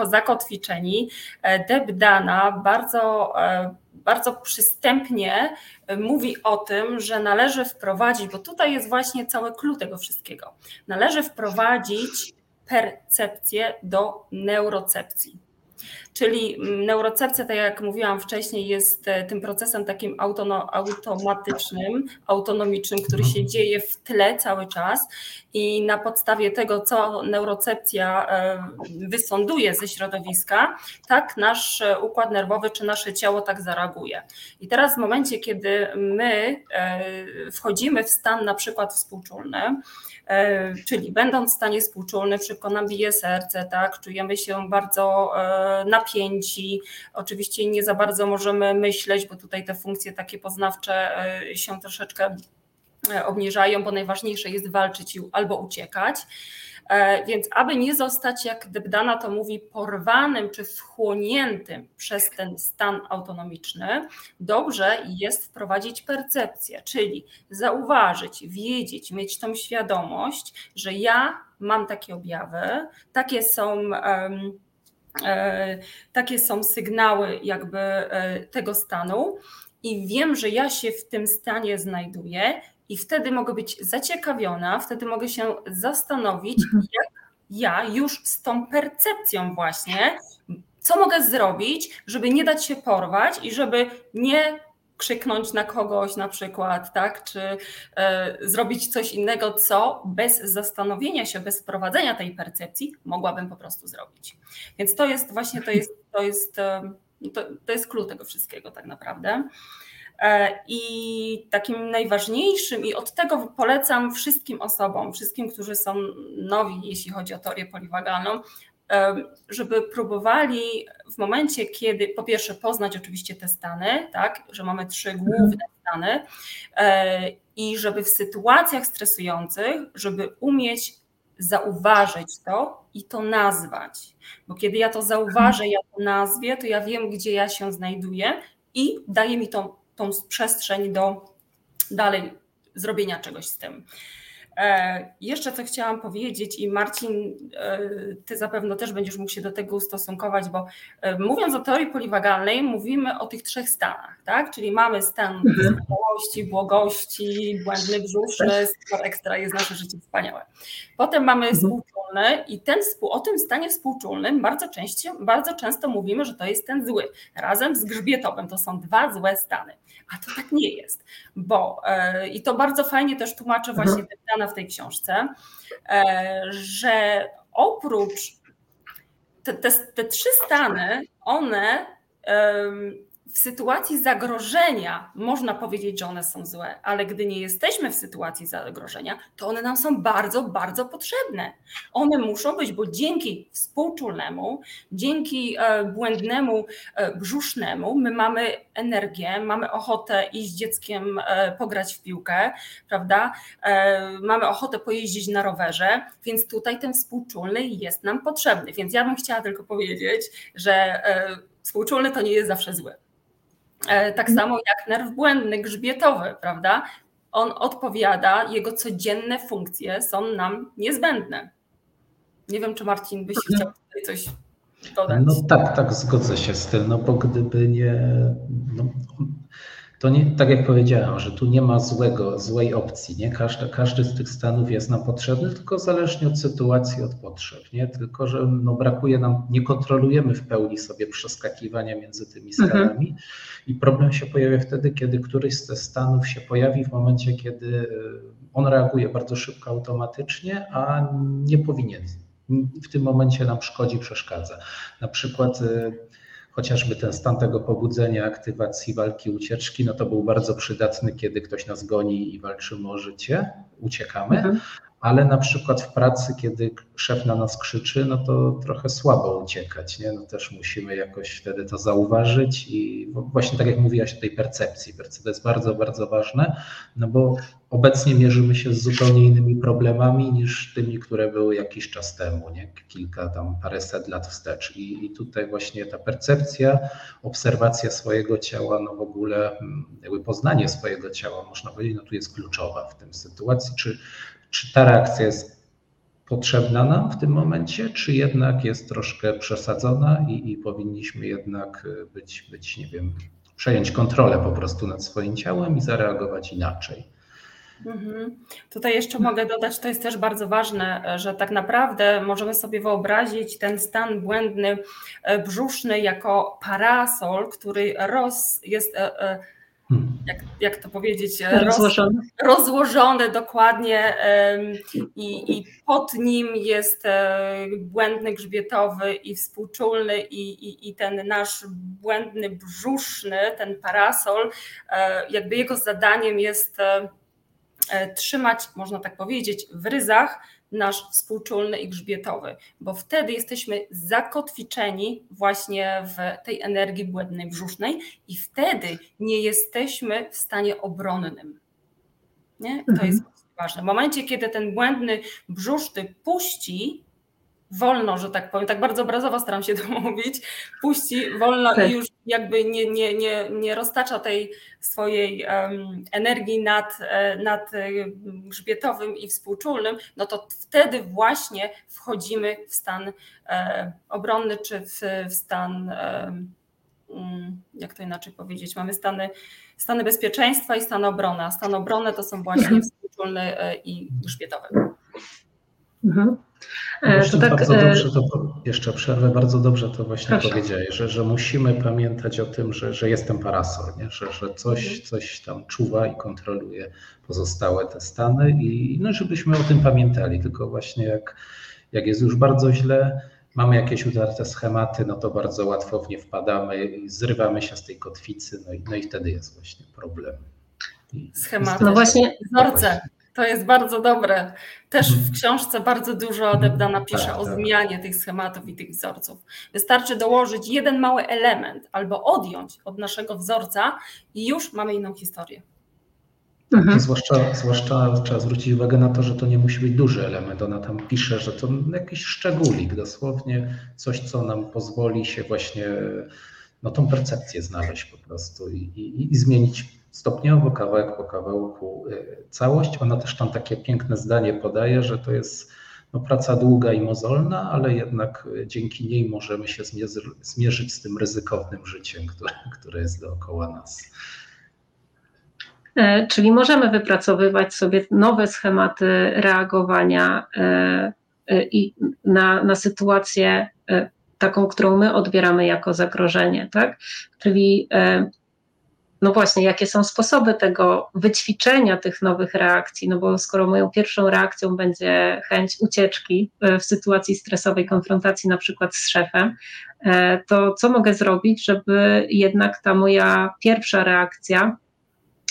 Speaker 2: Zakotwiczeni e, Deb Dana bardzo, e, bardzo przystępnie mówi o tym, że należy wprowadzić, bo tutaj jest właśnie cały clue tego wszystkiego, należy wprowadzić percepcję do neurocepcji. Czyli mm, neurocepcja, tak jak mówiłam wcześniej, jest e, tym procesem takim automatycznym, autonomicznym, który się dzieje w tle cały czas. I na podstawie tego, co neurocepcja e, wysąduje ze środowiska, tak nasz e, układ nerwowy czy nasze ciało tak zareaguje. I teraz w momencie, kiedy my wchodzimy w stan na przykład współczulny, czyli będąc w stanie współczulnym, szybko nam bije serce, tak, czujemy się bardzo e, napięci, oczywiście nie za bardzo możemy myśleć, bo tutaj te funkcje takie poznawcze e, się troszeczkę e, obniżają, bo najważniejsze jest walczyć albo uciekać. E, Więc aby nie zostać, jak Debdana to mówi, porwanym czy wchłoniętym przez ten stan autonomiczny, dobrze jest wprowadzić percepcję, czyli zauważyć, wiedzieć, mieć tą świadomość, że ja mam takie objawy, takie są. e, Takie są sygnały jakby e, tego stanu i wiem, że ja się w tym stanie znajduję i wtedy mogę być zaciekawiona, wtedy mogę się zastanowić, jak ja już z tą percepcją właśnie, co mogę zrobić, żeby nie dać się porwać i żeby nie krzyknąć na kogoś na przykład, tak, czy e, zrobić coś innego, co bez zastanowienia się, bez wprowadzenia tej percepcji mogłabym po prostu zrobić. Więc to jest właśnie, to jest, to jest, e, to, to jest klucz tego wszystkiego tak naprawdę. E, I takim najważniejszym, i od tego polecam wszystkim osobom, wszystkim, którzy są nowi, jeśli chodzi o teorię poliwagalną, żeby próbowali w momencie, kiedy po pierwsze poznać oczywiście te stany, tak, że mamy trzy główne stany, e, i żeby w sytuacjach stresujących, żeby umieć zauważyć to i to nazwać. Bo kiedy ja to zauważę, ja to nazwię, to ja wiem, gdzie ja się znajduję i daje mi tą, tą przestrzeń do dalej zrobienia czegoś z tym. E, jeszcze co chciałam powiedzieć i Marcin, e, ty zapewne też będziesz mógł się do tego ustosunkować, bo e, mówiąc o teorii poliwagalnej, mówimy o tych trzech stanach, tak? Czyli mamy stan
Speaker 1: Mhm.
Speaker 2: wspaniałości, błogości, błędny brzuszny, super ekstra, jest nasze życie wspaniałe. Potem mamy
Speaker 1: Mhm.
Speaker 2: współczulny i ten, o tym stanie współczulnym bardzo bardzo często mówimy, że to jest ten zły, razem z grzbietowym, to są dwa złe stany. A to tak nie jest, bo e, i to bardzo fajnie też tłumaczy
Speaker 1: Mhm.
Speaker 2: właśnie Dana w tej książce, e, że oprócz te, te, te trzy stany, one w sytuacji zagrożenia można powiedzieć, że one są złe, ale gdy nie jesteśmy w sytuacji zagrożenia, to one nam są bardzo, bardzo potrzebne. One muszą być, bo dzięki współczulnemu, dzięki e, błędnemu e, brzusznemu, my mamy energię, mamy ochotę iść z dzieckiem e, pograć w piłkę, prawda? Mamy ochotę pojeździć na rowerze, więc tutaj ten współczulny jest nam potrzebny. Więc ja bym chciała tylko powiedzieć, że współczulny to nie jest zawsze zły. E, Tak samo jak nerw błędny, grzbietowy, prawda? On odpowiada, jego codzienne funkcje są nam niezbędne. Nie wiem, czy Marcin byś chciał tutaj coś dodać.
Speaker 3: No tak, tak, zgodzę się z tym, no bo gdyby nie, no, to nie, tak jak powiedziałem, że tu nie ma złego, złej opcji, nie? Każdy, każdy z tych stanów jest nam potrzebny, tylko zależnie od sytuacji, od potrzeb, nie? Tylko, że no, brakuje nam, nie kontrolujemy w pełni sobie przeskakiwania między tymi stanami i problem się pojawia wtedy, kiedy któryś z tych stanów się pojawi w momencie, kiedy y, on reaguje bardzo szybko, automatycznie, a nie powinien. W tym momencie nam szkodzi, przeszkadza. Na przykład y, chociażby ten stan tego pobudzenia, aktywacji walki, ucieczki, no to był bardzo przydatny, kiedy ktoś nas goni i walczymy o życie, uciekamy,
Speaker 1: Mhm.
Speaker 3: Ale na przykład w pracy, kiedy szef na nas krzyczy, no to trochę słabo uciekać, nie? No też musimy jakoś wtedy to zauważyć i właśnie tak jak mówiłaś o tej percepcji, percepcja jest bardzo, bardzo ważne, no bo obecnie mierzymy się z zupełnie innymi problemami niż tymi, które były jakiś czas temu, nie? kilka tam, paręset lat wstecz i, i tutaj właśnie ta percepcja, obserwacja swojego ciała, no w ogóle mm, jakby poznanie swojego ciała, można powiedzieć, no tu jest kluczowa w tym sytuacji, czy, czy ta reakcja jest potrzebna nam w tym momencie, czy jednak jest troszkę przesadzona i, i powinniśmy jednak y, być, być, nie wiem, przejąć kontrolę po prostu nad swoim ciałem i zareagować inaczej.
Speaker 2: Mhm. Tutaj jeszcze mogę dodać, to jest też bardzo ważne, że tak naprawdę możemy sobie wyobrazić ten stan błędny e, brzuszny jako parasol, który roz, jest, e, e. jak, jak to powiedzieć, e, roz,
Speaker 1: Rozłożony.
Speaker 2: rozłożony dokładnie i, i pod nim jest e, błędny grzbietowy i współczulny i, i, i ten nasz błędny brzuszny, ten parasol, e, jakby jego zadaniem jest trzymać, można tak powiedzieć, w ryzach nasz współczulny i grzbietowy, bo wtedy jesteśmy zakotwiczeni właśnie w tej energii błędnej brzusznej i wtedy nie jesteśmy w stanie obronnym. Nie? To
Speaker 1: Mhm.
Speaker 2: jest ważne. W momencie, kiedy ten błędny brzuszny puści, wolno, że tak powiem, tak bardzo obrazowo staram się to mówić, puści wolno
Speaker 1: Tak.
Speaker 2: i już jakby nie, nie, nie, nie roztacza tej swojej em, energii nad, e, nad e, grzbietowym i współczulnym, no to wtedy właśnie wchodzimy w stan e, obronny, czy w, w stan, e, mm, jak to inaczej powiedzieć, mamy stany, stany bezpieczeństwa i stan obrony, a stan obrony to są właśnie
Speaker 1: Mhm.
Speaker 2: współczulny e, i grzbietowy.
Speaker 1: Mhm. E,
Speaker 3: Właśnie
Speaker 1: To tak,
Speaker 3: bardzo
Speaker 1: e,
Speaker 3: dobrze to, jeszcze przerwę, bardzo dobrze to właśnie
Speaker 1: Proszę.
Speaker 3: powiedziałeś, że, że musimy pamiętać o tym, że, że jest ten parasol, nie? Że, że coś,
Speaker 2: Mhm.
Speaker 3: coś tam czuwa i kontroluje pozostałe te stany i no, żebyśmy o tym pamiętali, tylko właśnie jak, jak jest już bardzo źle, mamy jakieś utarte schematy, no to bardzo łatwo w nie wpadamy i zrywamy się z tej kotwicy, no i, no i wtedy jest właśnie problem. I,
Speaker 2: Schematy.
Speaker 1: No właśnie,
Speaker 2: Wzorce. To jest bardzo dobre. Też
Speaker 3: Mhm.
Speaker 2: w książce bardzo dużo Adebdana pisze
Speaker 3: Tak,
Speaker 2: o
Speaker 3: tak.
Speaker 2: zmianie tych schematów i tych wzorców. Wystarczy dołożyć jeden mały element albo odjąć od naszego wzorca i już mamy inną historię.
Speaker 1: mhm.
Speaker 3: Zwłaszcza, zwłaszcza trzeba zwrócić uwagę na to, że to nie musi być duży element. Ona tam pisze, że to jakiś szczególik, dosłownie coś, co nam pozwoli się właśnie no, tą percepcję znaleźć po prostu i, i, i zmienić stopniowo, kawałek po kawałku całość. Ona też tam takie piękne zdanie podaje, że to jest no, praca długa i mozolna, ale jednak dzięki niej możemy się zmierzyć z tym ryzykownym życiem, które, które jest dookoła nas.
Speaker 1: E, czyli możemy wypracowywać sobie nowe schematy reagowania e, e, i na, na sytuację taką, którą my odbieramy jako zagrożenie, tak? Czyli no właśnie, jakie są sposoby tego wyćwiczenia tych nowych reakcji? No bo skoro moją pierwszą reakcją będzie chęć ucieczki w sytuacji stresowej, konfrontacji na przykład z szefem, to co mogę zrobić, żeby jednak ta moja pierwsza reakcja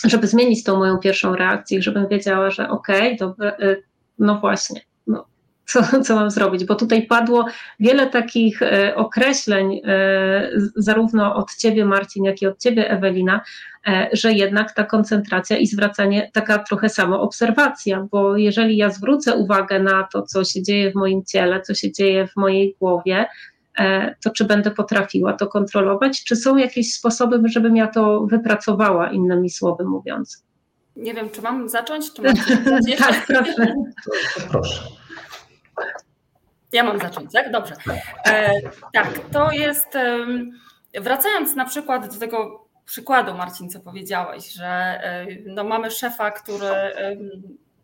Speaker 1: żeby zmienić tą moją pierwszą reakcję, żebym wiedziała, że okej, okay, no właśnie, no, co, co mam zrobić? Bo tutaj padło wiele takich e, określeń, e, zarówno od ciebie, Marcin, jak i od ciebie, Ewelina, e, że jednak ta koncentracja i zwracanie, taka trochę samo obserwacja, bo jeżeli ja zwrócę uwagę na to, co się dzieje w moim ciele, co się dzieje w mojej głowie, to czy będę potrafiła to kontrolować? Czy są jakieś sposoby, żebym ja to wypracowała, innymi słowy mówiąc?
Speaker 2: Nie wiem, czy mam zacząć, czy mam
Speaker 1: Tak, proszę.
Speaker 3: Proszę.
Speaker 2: Ja mam zacząć, tak? Dobrze. E, tak, to jest. Wracając na przykład do tego przykładu, Marcin, co powiedziałeś, że e, no, mamy szefa, który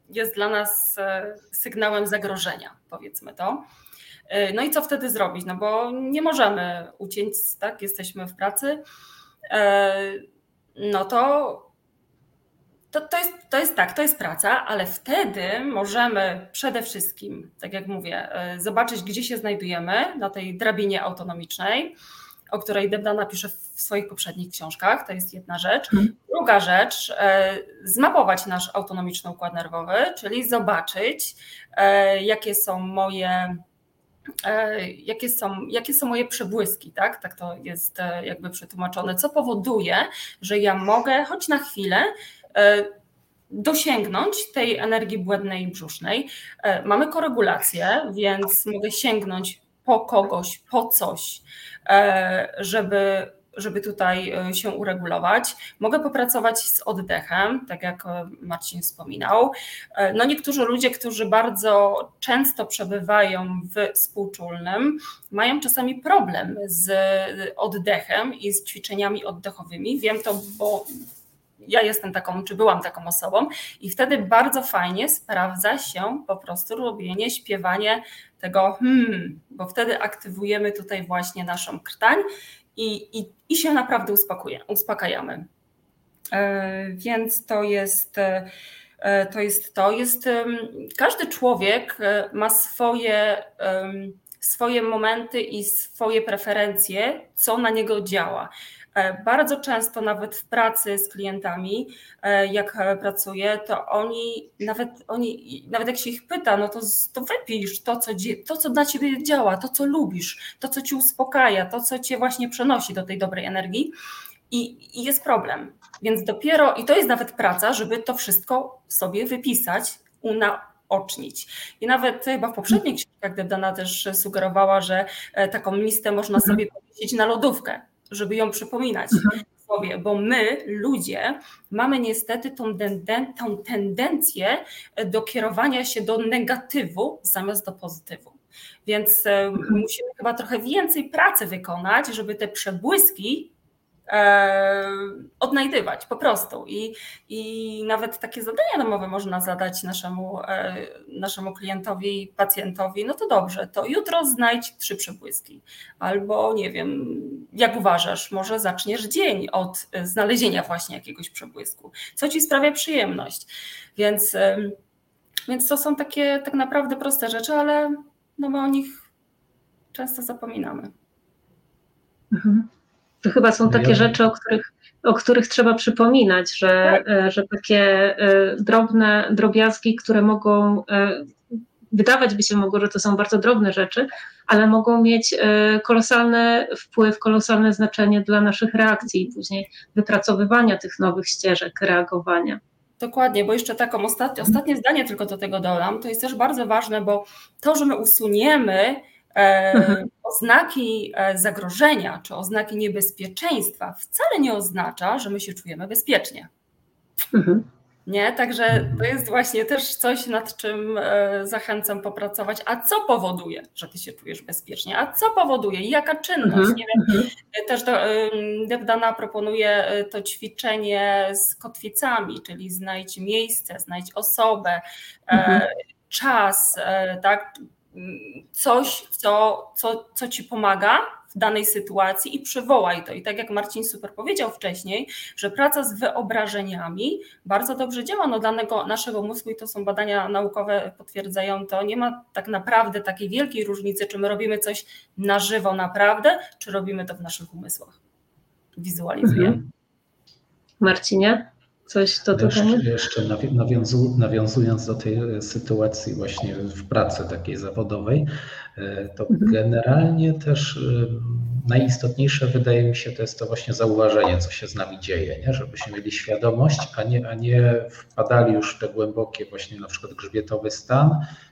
Speaker 2: jest dla nas e, sygnałem zagrożenia, powiedzmy to. E, no i co wtedy zrobić? No bo nie możemy uciąć, tak? Jesteśmy w pracy. No to to, to, jest, to jest tak, to jest praca, ale wtedy możemy przede wszystkim, tak jak mówię, e, zobaczyć, gdzie się znajdujemy na tej drabinie autonomicznej, o której Debda napisze w swoich poprzednich książkach. To jest jedna rzecz. Hmm. Druga rzecz, zmapować nasz autonomiczny układ nerwowy, czyli zobaczyć, jakie są moje E, jakie są, jakie są moje przebłyski, tak? Tak to jest e, jakby przetłumaczone, co powoduje, że ja mogę choć na chwilę e, dosięgnąć tej energii błędnej i brzusznej. Mamy koregulację, więc mogę sięgnąć po kogoś, po coś, żeby żeby tutaj e, się uregulować. Mogę popracować z oddechem, tak jak e, Marcin wspominał. E, no niektórzy ludzie, którzy bardzo często przebywają w współczulnym, mają czasami problem z oddechem i z ćwiczeniami oddechowymi. Wiem to, bo ja jestem taką, czy byłam taką osobą, i wtedy bardzo fajnie sprawdza się po prostu robienie, śpiewanie tego hmm, bo wtedy aktywujemy tutaj właśnie naszą krtań i, i, i się naprawdę uspokajamy. E, więc to jest e, to. Jest to. Jest, każdy człowiek e, ma swoje, swoje momenty i swoje preferencje, co na niego działa. Bardzo często, nawet w pracy z klientami, jak pracuję, to oni, nawet, oni, nawet jak się ich pyta, no to, to wypisz to co, to, co dla ciebie działa, to, co lubisz, to, co ci uspokaja, to, co cię właśnie przenosi do tej dobrej energii. I, I jest problem. Więc dopiero, i to jest nawet praca, żeby to wszystko sobie wypisać, unaocznić. I nawet chyba w poprzednich książkach Dana też sugerowała, że e, taką listę można mhm. sobie powiesić na lodówkę żeby ją przypominać mhm. sobie, bo my, ludzie, mamy niestety tą, tą tendencję do kierowania się do negatywu zamiast do pozytywu. Więc e, mhm. musimy chyba trochę więcej pracy wykonać, żeby te przebłyski e, odnajdywać po prostu. I, I nawet takie zadania domowe można zadać naszemu, e, naszemu klientowi, pacjentowi. No to dobrze, to jutro znajdź trzy przebłyski. Albo nie wiem, jak uważasz, może zaczniesz dzień od e, znalezienia właśnie jakiegoś przebłysku. Co ci sprawia przyjemność? Więc, e, więc to są takie tak naprawdę proste rzeczy, ale no my o nich często zapominamy.
Speaker 1: Mhm. To chyba są takie ja... rzeczy, o których, o których trzeba przypominać, że, tak. E, że takie e, drobne drobiazgi, które mogą, e, wydawać by się mogło, że to są bardzo drobne rzeczy, ale mogą mieć kolosalny wpływ, kolosalne znaczenie dla naszych reakcji i później wypracowywania tych nowych ścieżek reagowania.
Speaker 2: Dokładnie, bo jeszcze taką ostatnie, ostatnie zdanie tylko do tego dodam, to jest też bardzo ważne, bo to, że my usuniemy. Oznaki e, zagrożenia czy oznaki niebezpieczeństwa wcale nie oznacza, że my się czujemy bezpiecznie. Mhm. Nie, także to jest właśnie też coś, nad czym e, zachęcam popracować. A co powoduje, że ty się czujesz bezpiecznie? A co powoduje? Jaka czynność? Mhm. Nie wiem, mhm. też to, Debdana proponuje e, to ćwiczenie z kotwicami, czyli znajdź miejsce, znajdź osobę, mhm. czas, tak? Coś, co, co, co ci pomaga w danej sytuacji i przywołaj to. I tak jak Marcin super powiedział wcześniej, że praca z wyobrażeniami bardzo dobrze działa no, danego naszego mózgu i to są badania naukowe potwierdzają to. Nie ma tak naprawdę takiej wielkiej różnicy, czy my robimy coś na żywo naprawdę, czy robimy to w naszych umysłach. Wizualizujemy. Mhm.
Speaker 1: Marcinie? Coś
Speaker 3: jeszcze, jeszcze nawiązując do tej e, sytuacji właśnie w pracy takiej zawodowej, e, to mhm. generalnie też e, najistotniejsze wydaje mi się to jest to właśnie zauważenie, co się z nami dzieje, nie? żebyśmy mieli świadomość, a nie, a nie wpadali już w te głębokie właśnie na przykład grzbietowy stan,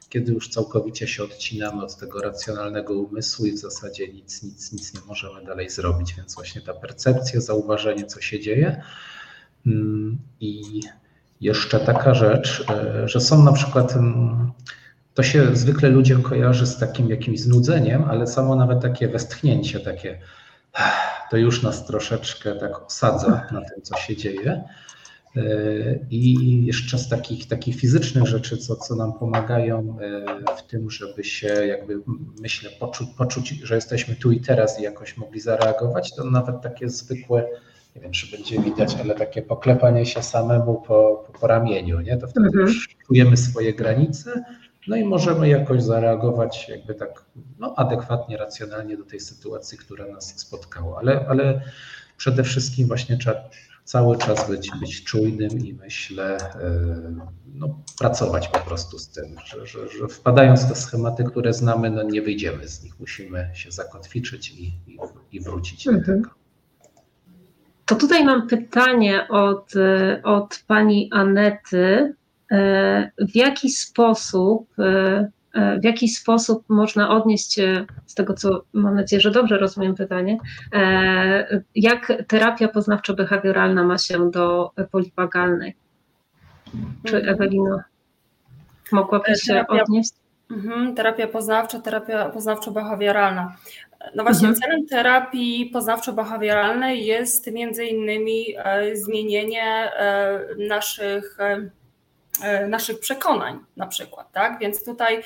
Speaker 3: kiedy już całkowicie się odcinamy od tego racjonalnego umysłu i w zasadzie nic, nic, nic nie możemy dalej zrobić, więc właśnie ta percepcja, zauważenie, co się dzieje, I jeszcze taka rzecz, e, że są na przykład, to się zwykle ludziom kojarzy z takim jakimś znudzeniem, ale samo nawet takie westchnięcie, takie to już nas troszeczkę tak osadza na tym, co się dzieje. E, I jeszcze z takich, takich fizycznych rzeczy, co, co nam pomagają e, w tym, żeby się jakby, myślę, poczuć, poczuć, że jesteśmy tu i teraz i jakoś mogli zareagować, to nawet takie zwykłe nie wiem, czy będzie widać, ale takie poklepanie się samemu po, po, po ramieniu, nie? To wtedy mhm. już czujemy swoje granice, no i możemy jakoś zareagować jakby tak no, adekwatnie, racjonalnie do tej sytuacji, która nas spotkała. Ale, ale przede wszystkim właśnie trzeba cały czas być, być czujnym i myślę, e, no, pracować po prostu z tym, że, że, że wpadając w te schematy, które znamy, no nie wyjdziemy z nich. Musimy się zakotwiczyć i, i, i wrócić mhm. do tego.
Speaker 1: To tutaj mam pytanie od, od pani Anety. E, w jaki sposób, e, e, w jaki sposób można odnieść się z tego, co mam nadzieję, że dobrze rozumiem pytanie, jak terapia poznawczo-behawioralna ma się do poliwagalnej? Czy mhm. Ewelina mogłaby się terapia, odnieść?
Speaker 2: Mhm, terapia poznawcza, terapia poznawczo-behawioralna. No właśnie, mhm. celem terapii poznawczo-behawioralnej jest między innymi e, zmienienie e, naszych e, naszych przekonań na przykład, tak? Więc tutaj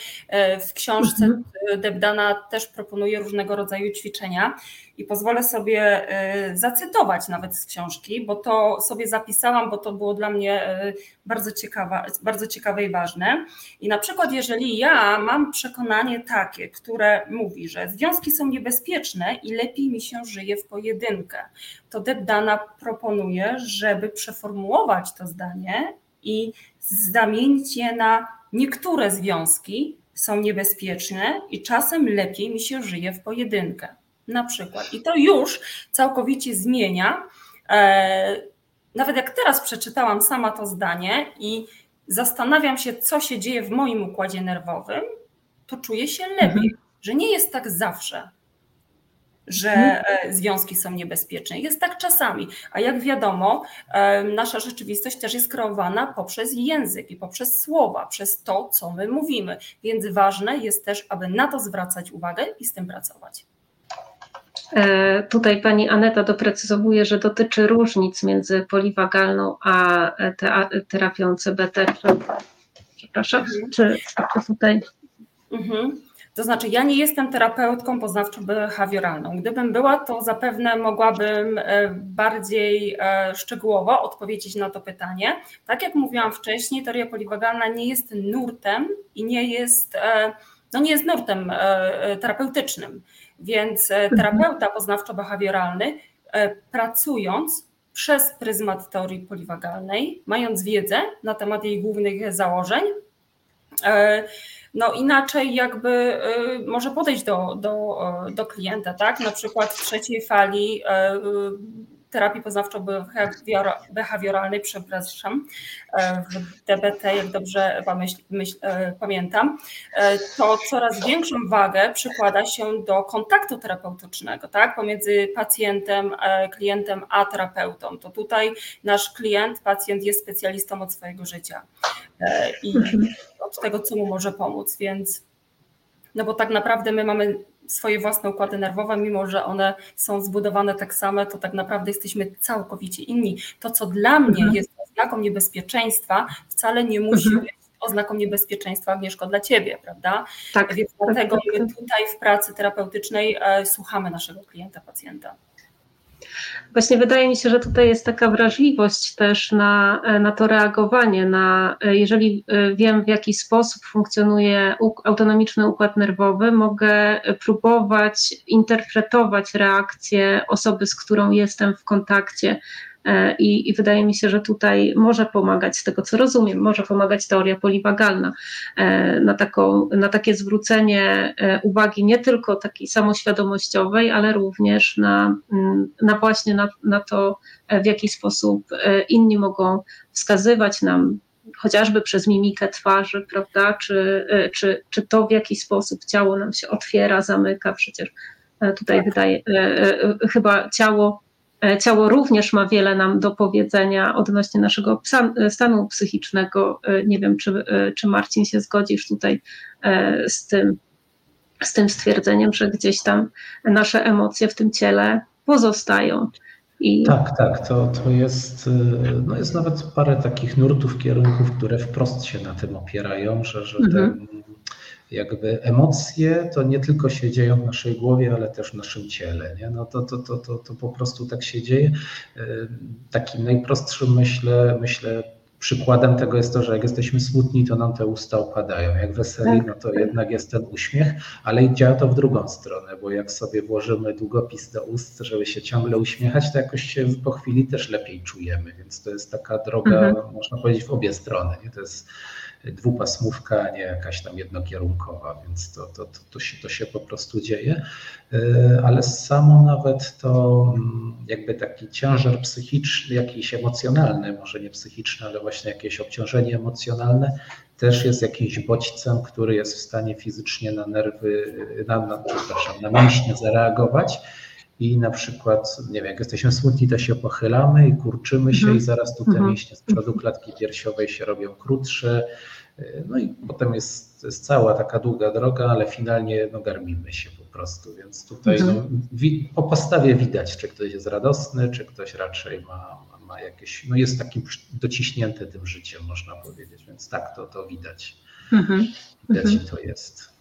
Speaker 2: w książce mhm. Debdana też proponuje różnego rodzaju ćwiczenia i pozwolę sobie zacytować nawet z książki, bo to sobie zapisałam, bo to było dla mnie bardzo, ciekawa, bardzo ciekawe i ważne. I na przykład, jeżeli ja mam przekonanie takie, które mówi, że związki są niebezpieczne i lepiej mi się żyje w pojedynkę, to Debdana proponuje, żeby przeformułować to zdanie i zamienić je na niektóre związki są niebezpieczne i czasem lepiej mi się żyje w pojedynkę. Na przykład. I to już całkowicie zmienia e, nawet jak teraz przeczytałam sama to zdanie i zastanawiam się, co się dzieje w moim układzie nerwowym, to czuję się lepiej, mhm. że nie jest tak zawsze, że mhm. e, związki są niebezpieczne. Jest tak czasami, a jak wiadomo, e, nasza rzeczywistość też jest kreowana poprzez język i poprzez słowa, przez to, co my mówimy. Więc ważne jest też, aby na to zwracać uwagę i z tym pracować.
Speaker 1: E, tutaj pani Aneta doprecyzowuje, że dotyczy różnic między poliwagalną a terapią CBT. Przepraszam, mhm. czy, czy tutaj.
Speaker 2: Mhm. To znaczy, ja nie jestem terapeutką poznawczo-behawioralną. Gdybym była, to zapewne mogłabym e, bardziej e, szczegółowo odpowiedzieć na to pytanie. Tak jak mówiłam wcześniej, teoria poliwagalna nie jest nurtem i nie jest, no nie jest nurtem terapeutycznym. Więc e, mhm. terapeuta poznawczo-behawioralny, e, pracując przez pryzmat teorii poliwagalnej, mając wiedzę na temat jej głównych założeń, e, no inaczej jakby może podejść do, do, do klienta, tak? Na przykład w trzeciej fali terapii poznawczo-behawioralnej, przepraszam, w DBT, jak dobrze myśl, myśl, pamiętam, to coraz większą wagę przykłada się do kontaktu terapeutycznego, tak, pomiędzy pacjentem, klientem a terapeutą. To tutaj nasz klient, pacjent jest specjalistą od swojego życia i mhm. od tego, co mu może pomóc, więc no bo tak naprawdę my mamy swoje własne układy nerwowe, mimo że one są zbudowane tak same, to tak naprawdę jesteśmy całkowicie inni. To, co dla mnie mhm. jest oznaką niebezpieczeństwa, wcale nie musi mhm. być oznaką niebezpieczeństwa, Agnieszko, dla ciebie, prawda? Tak. Więc tak, dlatego tak, my tutaj w pracy terapeutycznej e, słuchamy naszego klienta, pacjenta.
Speaker 1: Właśnie wydaje mi się, że tutaj jest taka wrażliwość też na, na to reagowanie, na jeżeli e, wiem w jaki sposób funkcjonuje autonomiczny układ nerwowy, mogę próbować interpretować reakcję osoby, z którą jestem w kontakcie, I, I, wydaje mi się, że tutaj może pomagać, z tego co rozumiem, może pomagać teoria poliwagalna e, na, taką, na takie zwrócenie e, uwagi nie tylko takiej samoświadomościowej, ale również na, mm, na właśnie na, na to, w jaki sposób inni mogą wskazywać nam chociażby przez mimikę twarzy, prawda, czy, czy, czy to w jaki sposób ciało nam się otwiera, zamyka, przecież tutaj tak. wydaje, chyba ciało E, ciało również ma wiele nam do powiedzenia odnośnie naszego e, stanu psychicznego. E, nie wiem, czy, czy Marcin się zgodzisz tutaj z tym, z tym stwierdzeniem, że gdzieś tam nasze emocje w tym ciele pozostają.
Speaker 3: I... Tak, tak, to, to jest, no jest nawet parę takich nurtów, kierunków, które wprost się na tym opierają, że, że mhm. Jakby emocje to nie tylko się dzieją w naszej głowie, ale też w naszym ciele. Nie? No to, to, to, to, to po prostu tak się dzieje. Takim najprostszym myślę, myślę przykładem tego jest to, że jak jesteśmy smutni, to nam te usta opadają. Jak weseli, no to jednak jest ten uśmiech, ale działa to w drugą stronę, bo jak sobie włożymy długopis do ust, żeby się ciągle uśmiechać, to jakoś się po chwili też lepiej czujemy. Więc to jest taka droga, mhm. można powiedzieć, w obie strony. Nie? To jest dwupasmówka, a nie jakaś tam jednokierunkowa, więc to, to, to, to, się, to się po prostu dzieje. E, ale samo nawet to mm, jakby taki ciężar psychiczny, jakiś emocjonalny, może nie psychiczny, ale właśnie jakieś obciążenie emocjonalne, też jest jakimś bodźcem, który jest w stanie fizycznie na nerwy, na, na, przepraszam, na mięśnie zareagować. I na przykład, nie wiem, jak jesteśmy smutni, to się pochylamy i kurczymy się, -hmm. i zaraz tu te -hmm. mięśnie z przodu klatki piersiowej się robią krótsze, no i potem jest, jest cała taka długa droga, ale finalnie no, garmimy się po prostu. Więc tutaj no, mhm. wi- po postawie widać, czy ktoś jest radosny, czy ktoś raczej ma, ma jakieś, no jest takim dociśnięty tym życiem, można powiedzieć. Więc tak, to, to widać. Mhm. Widać, mhm. to jest.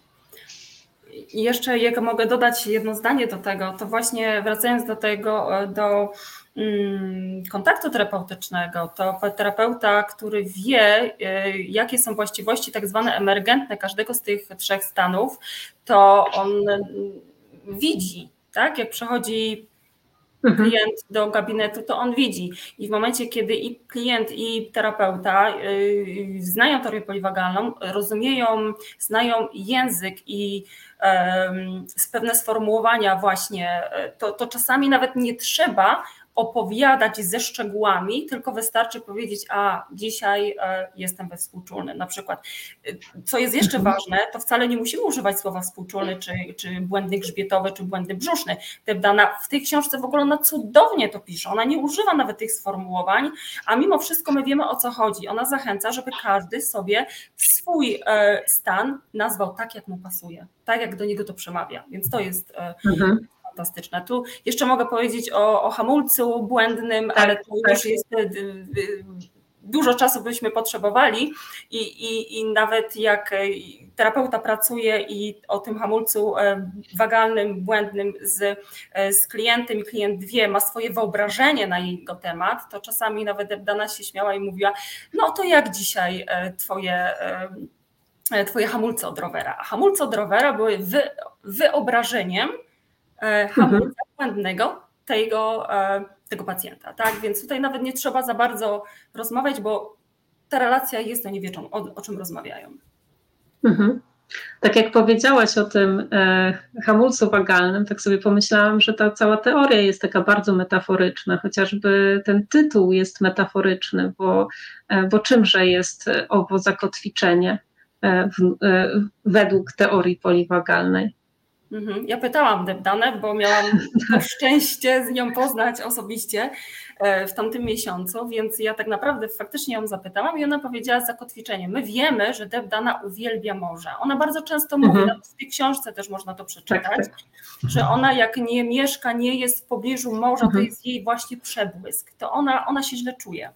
Speaker 2: I jeszcze jak mogę dodać jedno zdanie do tego, to właśnie wracając do tego, e, do Mm, kontaktu terapeutycznego, to terapeuta, który wie, y, jakie są właściwości tak zwane emergentne każdego z tych trzech stanów, to on widzi, tak? Jak przechodzi. Klient do gabinetu, to on widzi. I w momencie, kiedy i klient, i terapeuta y, znają teorię poliwagalną, rozumieją, znają język i pewne sformułowania właśnie, to, to czasami nawet nie trzeba opowiadać ze szczegółami, tylko wystarczy powiedzieć, a dzisiaj e, jestem współczulny. Na przykład, e, co jest jeszcze mhm. ważne, to wcale nie musimy używać słowa współczulny, czy, czy błędny grzbietowy, czy błędny brzuszny. Debdana w tej książce w ogóle ona cudownie to pisze, ona nie używa nawet tych sformułowań, a mimo wszystko my wiemy o co chodzi. Ona zachęca, żeby każdy sobie swój e, stan nazwał tak, jak mu pasuje, tak jak do niego to przemawia. Więc to jest mhm fantastyczne. Tu jeszcze mogę powiedzieć o, o hamulcu błędnym, tak, ale to tak. już jest y, dużo czasu byśmy potrzebowali i, i, i nawet jak y, terapeuta pracuje i o tym hamulcu wagalnym, błędnym z, z klientem i klient wie, ma swoje wyobrażenie na jego temat, to czasami nawet Dana się śmiała i mówiła, no to jak dzisiaj twoje twoje hamulce od rowera. A hamulce od rowera były wy, wyobrażeniem E, hamulca mhm. błędnego tego, e, tego pacjenta. Tak? Więc tutaj nawet nie trzeba za bardzo rozmawiać, bo ta relacja jest, oni wiedzą, o, o czym rozmawiają.
Speaker 1: Mhm. Tak jak powiedziałaś o tym e, hamulcu wagalnym, tak sobie pomyślałam, że ta cała teoria jest taka bardzo metaforyczna, chociażby ten tytuł jest metaforyczny, bo, e, bo czymże jest owo zakotwiczenie e, w, e, według teorii poliwagalnej?
Speaker 2: Mhm. Ja pytałam Debdanę, bo miałam to szczęście z nią poznać osobiście e, w tamtym miesiącu, więc ja tak naprawdę faktycznie ją zapytałam i ona powiedziała zakotwiczenie. My wiemy, że Debdana uwielbia morze. Ona bardzo często mówi,
Speaker 1: Mhm.
Speaker 2: w tej książce też można to przeczytać,
Speaker 1: Tak,
Speaker 2: że ona jak nie mieszka, nie jest w pobliżu morza, to
Speaker 1: Mhm.
Speaker 2: jest jej właśnie przebłysk. To ona, ona się źle czuje.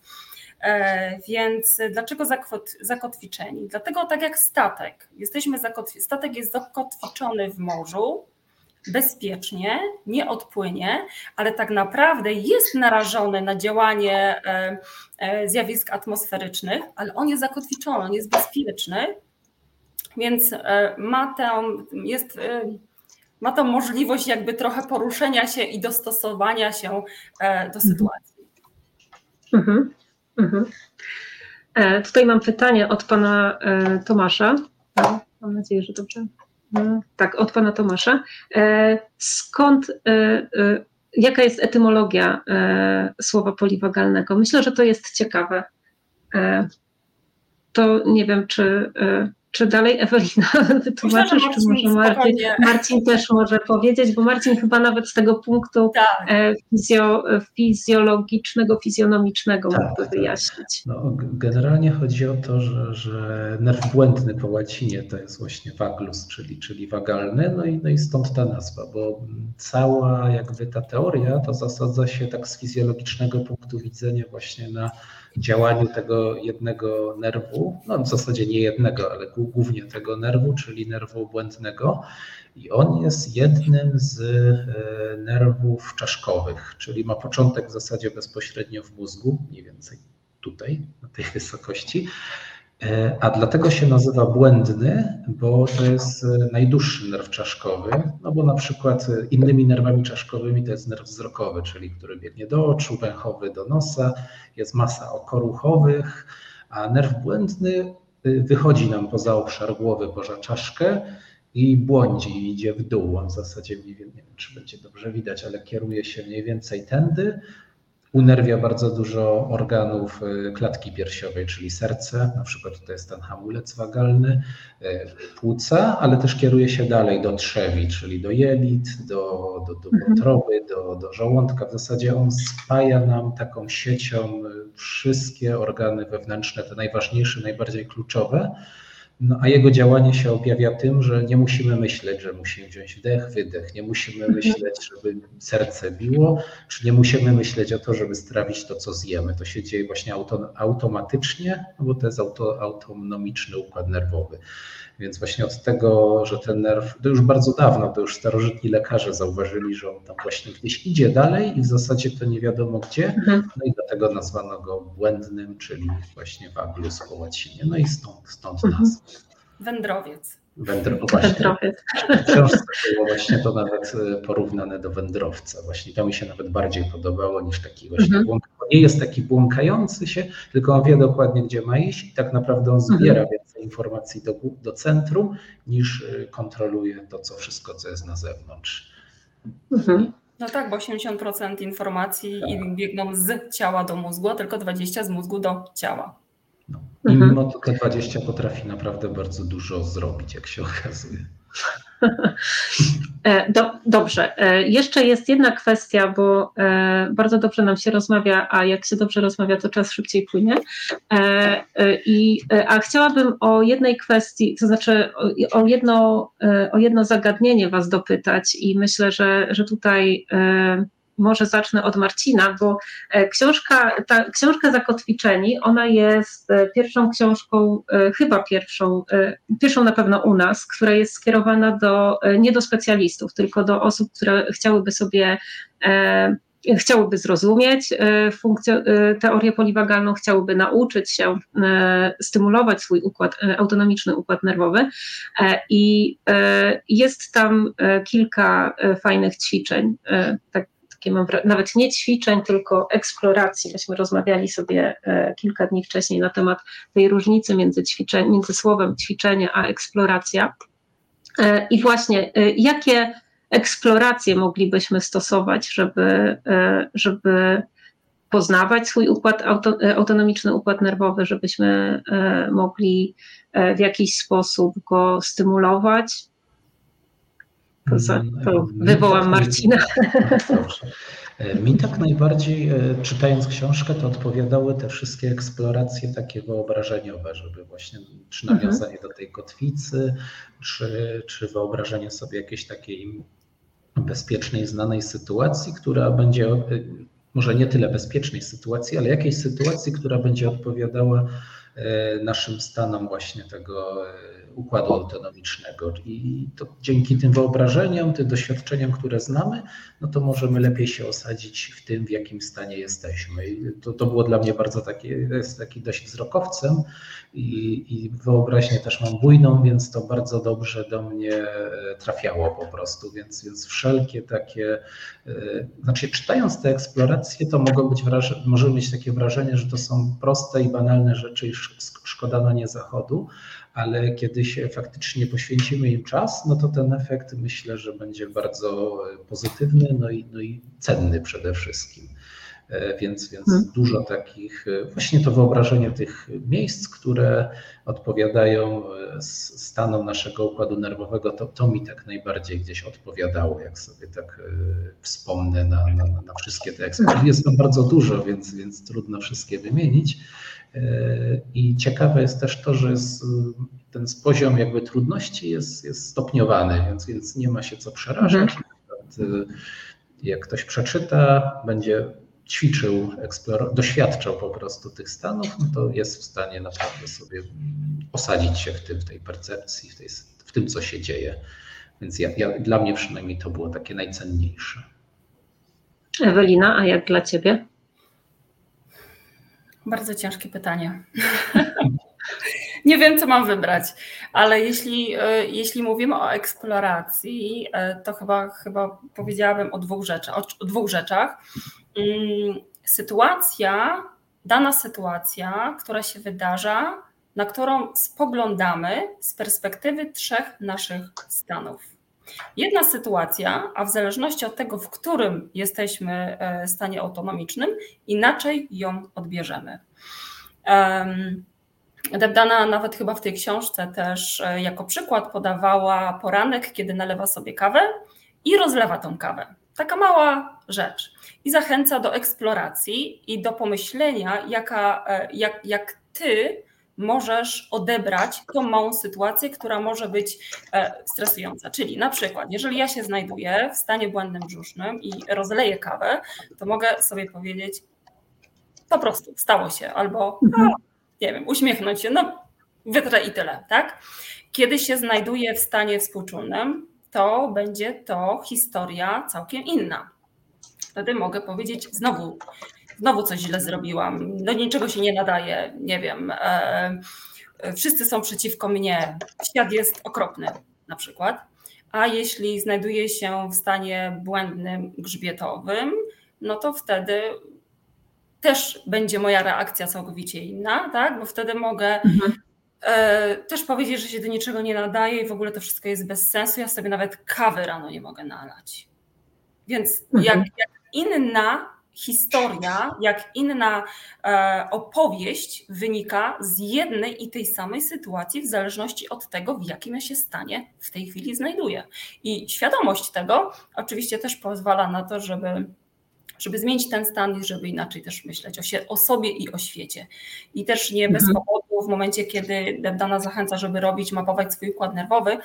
Speaker 2: E, Więc dlaczego zakot, zakotwiczeni? Dlatego tak jak statek. Jesteśmy zakotwi- statek jest zakotwiczony w morzu, bezpiecznie, nie odpłynie, ale tak naprawdę jest narażony na działanie e, e, zjawisk atmosferycznych, ale on jest zakotwiczony, on jest bezpieczny, więc ma tę, jest, ma tą możliwość jakby trochę poruszenia się i dostosowania się do sytuacji.
Speaker 1: Mhm. Mhm. E, tutaj mam pytanie od pana e, Tomasza. E, Mam nadzieję, że dobrze. Tak, od pana Tomasza. Skąd, jaka jest etymologia słowa poliwagalnego? Myślę, że to jest ciekawe. To nie wiem, czy, czy dalej Ewelina wytłumaczysz, czy może Marcin. Marcin też może powiedzieć, bo Marcin chyba nawet z tego punktu
Speaker 2: Tak.
Speaker 1: e, fizjo, fizjologicznego, fizjonomicznego
Speaker 3: Tak,
Speaker 1: mógłby
Speaker 3: tak.
Speaker 1: wyjaśnić.
Speaker 3: No, generalnie chodzi o to, że, że nerw błędny po łacinie to jest właśnie vaglus, czyli, czyli wagalny, no i, no i stąd ta nazwa, bo cała jakby ta teoria to zasadza się tak z fizjologicznego punktu widzenia właśnie na działaniu tego jednego nerwu, no w zasadzie nie jednego, ale głó- głównie tego nerwu, czyli nerwu błędnego i on jest jednym z e, nerwów czaszkowych, czyli ma początek w zasadzie bezpośrednio w mózgu, mniej więcej tutaj, na tej wysokości. E, A dlatego się nazywa błędny, bo to jest e, najdłuższy nerw czaszkowy, no bo na przykład e, innymi nerwami czaszkowymi to jest nerw wzrokowy, czyli który biegnie do oczu, węchowy do nosa, jest masa okoruchowych, a nerw błędny wychodzi nam poza obszar głowy, poza czaszkę i błądzi, idzie w dół. On w zasadzie nie wiem, nie wiem, czy będzie dobrze widać, ale kieruje się mniej więcej tędy. Unerwia bardzo dużo organów y, klatki piersiowej, czyli serce, na przykład tutaj jest ten hamulec wagalny, y, płuca, ale też kieruje się dalej do trzewi, czyli do jelit, do, do, do
Speaker 1: Mhm.
Speaker 3: wątroby, do, do żołądka. W zasadzie on spaja nam taką siecią y, wszystkie organy wewnętrzne, te najważniejsze, najbardziej kluczowe. No, a jego działanie się objawia tym, że nie musimy myśleć, że musimy wziąć wdech, wydech, nie musimy
Speaker 1: Mhm.
Speaker 3: myśleć, żeby serce biło, czy nie musimy myśleć o to, żeby strawić to, co zjemy. To się dzieje właśnie auto, automatycznie, no bo to jest auto, autonomiczny układ nerwowy. Więc właśnie od tego, że ten nerw, to już bardzo dawno, to już starożytni lekarze zauważyli, że on tam właśnie gdzieś idzie dalej i w zasadzie to nie wiadomo gdzie,
Speaker 1: Mhm.
Speaker 3: no i dlatego nazwano go błędnym, czyli właśnie waglus po łacinie. No i stąd, stąd
Speaker 1: Mhm.
Speaker 3: nazwa.
Speaker 2: Wędrowiec.
Speaker 3: Wędro, właśnie,
Speaker 1: Wędrowiec.
Speaker 3: w książce było właśnie to nawet e, porównane do wędrowca. Właśnie to mi się nawet bardziej podobało niż taki właśnie
Speaker 1: Mhm.
Speaker 3: błąk, bo nie jest taki błąkający się, tylko on wie dokładnie, gdzie ma iść i tak naprawdę on zbiera więcej informacji do, do centrum, niż e, kontroluje to, co wszystko, co jest na zewnątrz.
Speaker 1: Mhm.
Speaker 2: No tak, bo 80% informacji i biegną z ciała do mózgu, a tylko 20% z mózgu do ciała.
Speaker 3: I
Speaker 1: Mhm.
Speaker 3: mimo to te 20 potrafi naprawdę bardzo dużo zrobić, jak się okazuje.
Speaker 1: E, Do, dobrze. E, Jeszcze jest jedna kwestia, bo e, bardzo dobrze nam się rozmawia, a jak się dobrze rozmawia, to czas szybciej płynie. I, a chciałabym o jednej kwestii, to znaczy o, jedno, o jedno zagadnienie Was dopytać i myślę, że, że tutaj może zacznę od Marcina, bo e, książka, ta książka Zakotwiczeni, ona jest e, pierwszą książką, e, chyba pierwszą, pierwszą na pewno u nas, która jest skierowana do, nie do specjalistów, tylko do osób, które chciałyby sobie chciałyby zrozumieć teorię poliwagalną, chciałyby nauczyć się stymulować swój układ, autonomiczny układ nerwowy. I jest tam kilka fajnych ćwiczeń, tak takie mam, nawet nie ćwiczeń, tylko eksploracji. Myśmy rozmawiali sobie kilka dni wcześniej na temat tej różnicy między, między słowem ćwiczenie a eksploracja. I właśnie, jakie eksploracje moglibyśmy stosować, żeby, żeby poznawać swój układ, autonomiczny układ nerwowy, żebyśmy mogli w jakiś sposób go stymulować, to, za, mm, to wywołam tak Marcina.
Speaker 3: Dobrze. Mi tak najbardziej, e, czytając książkę, to odpowiadały te wszystkie eksploracje takie wyobrażeniowe, żeby właśnie czy mhm. nawiązanie mhm. do tej kotwicy, czy, czy wyobrażenie sobie jakiejś takiej bezpiecznej, znanej sytuacji, która będzie, e, może nie tyle bezpiecznej sytuacji, ale jakiejś sytuacji, która będzie odpowiadała naszym stanom właśnie tego układu autonomicznego. I to dzięki tym wyobrażeniom, tym doświadczeniom, które znamy, no to możemy lepiej się osadzić w tym, w jakim stanie jesteśmy. I to, to było dla mnie bardzo takie, jest taki dość wzrokowcem i, i wyobraźnię też mam bujną, więc to bardzo dobrze do mnie e, trafiało po prostu. Więc, więc wszelkie takie, e, znaczy czytając te eksploracje, to mogą być wraż- możemy mieć takie wrażenie, że to są proste i banalne rzeczy i szkoda na nie zachodu, ale kiedy się faktycznie poświęcimy im czas, no to ten efekt myślę, że będzie bardzo pozytywny, no i, no i cenny przede wszystkim. E, więc, więc hmm. dużo takich, e, właśnie to wyobrażenie tych miejsc, które odpowiadają e, stanom naszego układu nerwowego, to, to mi tak najbardziej gdzieś odpowiadało, jak sobie tak wspomnę na, na, na wszystkie te eksperymenty. Jest tam bardzo dużo, więc, więc trudno wszystkie wymienić. I ciekawe jest też to, że jest, ten poziom jakby trudności jest, jest stopniowany, więc, więc nie ma się co przerażać. Mhm. Jak ktoś przeczyta, będzie ćwiczył, doświadczał po prostu tych stanów, no to jest w stanie naprawdę sobie osadzić się w tym, w tej percepcji, w, tej, w tym, co się dzieje. Więc ja, ja, dla mnie przynajmniej to było takie najcenniejsze.
Speaker 1: Ewelina, a jak dla ciebie?
Speaker 2: Bardzo ciężkie pytanie. Nie wiem, co mam wybrać, ale jeśli, e, jeśli mówimy o eksploracji, e, to chyba, chyba powiedziałabym o dwóch rzeczach. O dwóch rzeczach. Mm, sytuacja, dana sytuacja, która się wydarza, na którą spoglądamy z perspektywy trzech naszych stanów. Jedna sytuacja, a w zależności od tego, w którym jesteśmy e, stanie autonomicznym, inaczej ją odbierzemy. Debdana nawet chyba w tej książce też e, jako przykład podawała poranek, kiedy nalewa sobie kawę i rozlewa tą kawę. Taka mała rzecz. I zachęca do eksploracji i do pomyślenia, jaka, e, jak, jak ty możesz odebrać tą małą sytuację, która może być e, stresująca. Czyli na przykład, jeżeli ja się znajduję w stanie błędnym brzusznym i rozleję kawę, to mogę sobie powiedzieć, po prostu stało się, albo mhm. nie wiem, uśmiechnąć się, no wytrę i tyle, tak? Kiedy się znajduję w stanie współczulnym, to będzie to historia całkiem inna. Wtedy mogę powiedzieć znowu, znowu coś źle zrobiłam, do niczego się nie nadaje, nie wiem, e, wszyscy są przeciwko mnie, świat jest okropny na przykład. A jeśli znajduję się w stanie błędnym, grzbietowym, no to wtedy też będzie moja reakcja całkowicie inna, tak? Bo wtedy mogę mhm. e, też powiedzieć, że się do niczego nie nadaje i w ogóle to wszystko jest bez sensu. Ja sobie nawet kawy rano nie mogę nalać. Więc mhm. jak, jak inna historia, jak inna e, opowieść wynika z jednej i tej samej sytuacji, w zależności od tego, w jakim ja się stanie w tej chwili znajduję. I świadomość tego oczywiście też pozwala na to, żeby żeby zmienić ten stan i żeby inaczej też myśleć o, się, o sobie i o świecie. I też nie bez mhm. powodu w momencie, kiedy Dana zachęca, żeby robić, mapować swój układ nerwowy,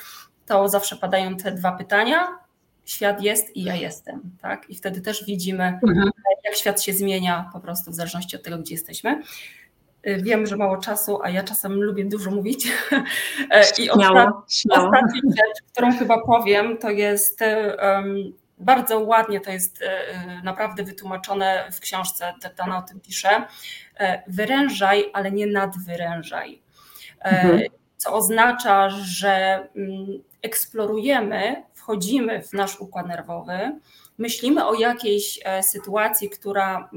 Speaker 2: to zawsze padają te dwa pytania, świat jest i ja jestem, tak? I wtedy też widzimy, mhm. jak świat się zmienia po prostu w zależności od tego, gdzie jesteśmy. Wiem, że mało czasu, a ja czasem lubię dużo mówić. I
Speaker 1: śmiało,
Speaker 2: ostatnia rzecz, którą chyba powiem, to jest um, bardzo ładnie to jest e, naprawdę wytłumaczone w książce, Dana o tym pisze. E, wyrężaj, ale nie nadwyrężaj. E, mhm. Co oznacza, że mm, eksplorujemy, wchodzimy w nasz układ nerwowy, myślimy o jakiejś sytuacji, która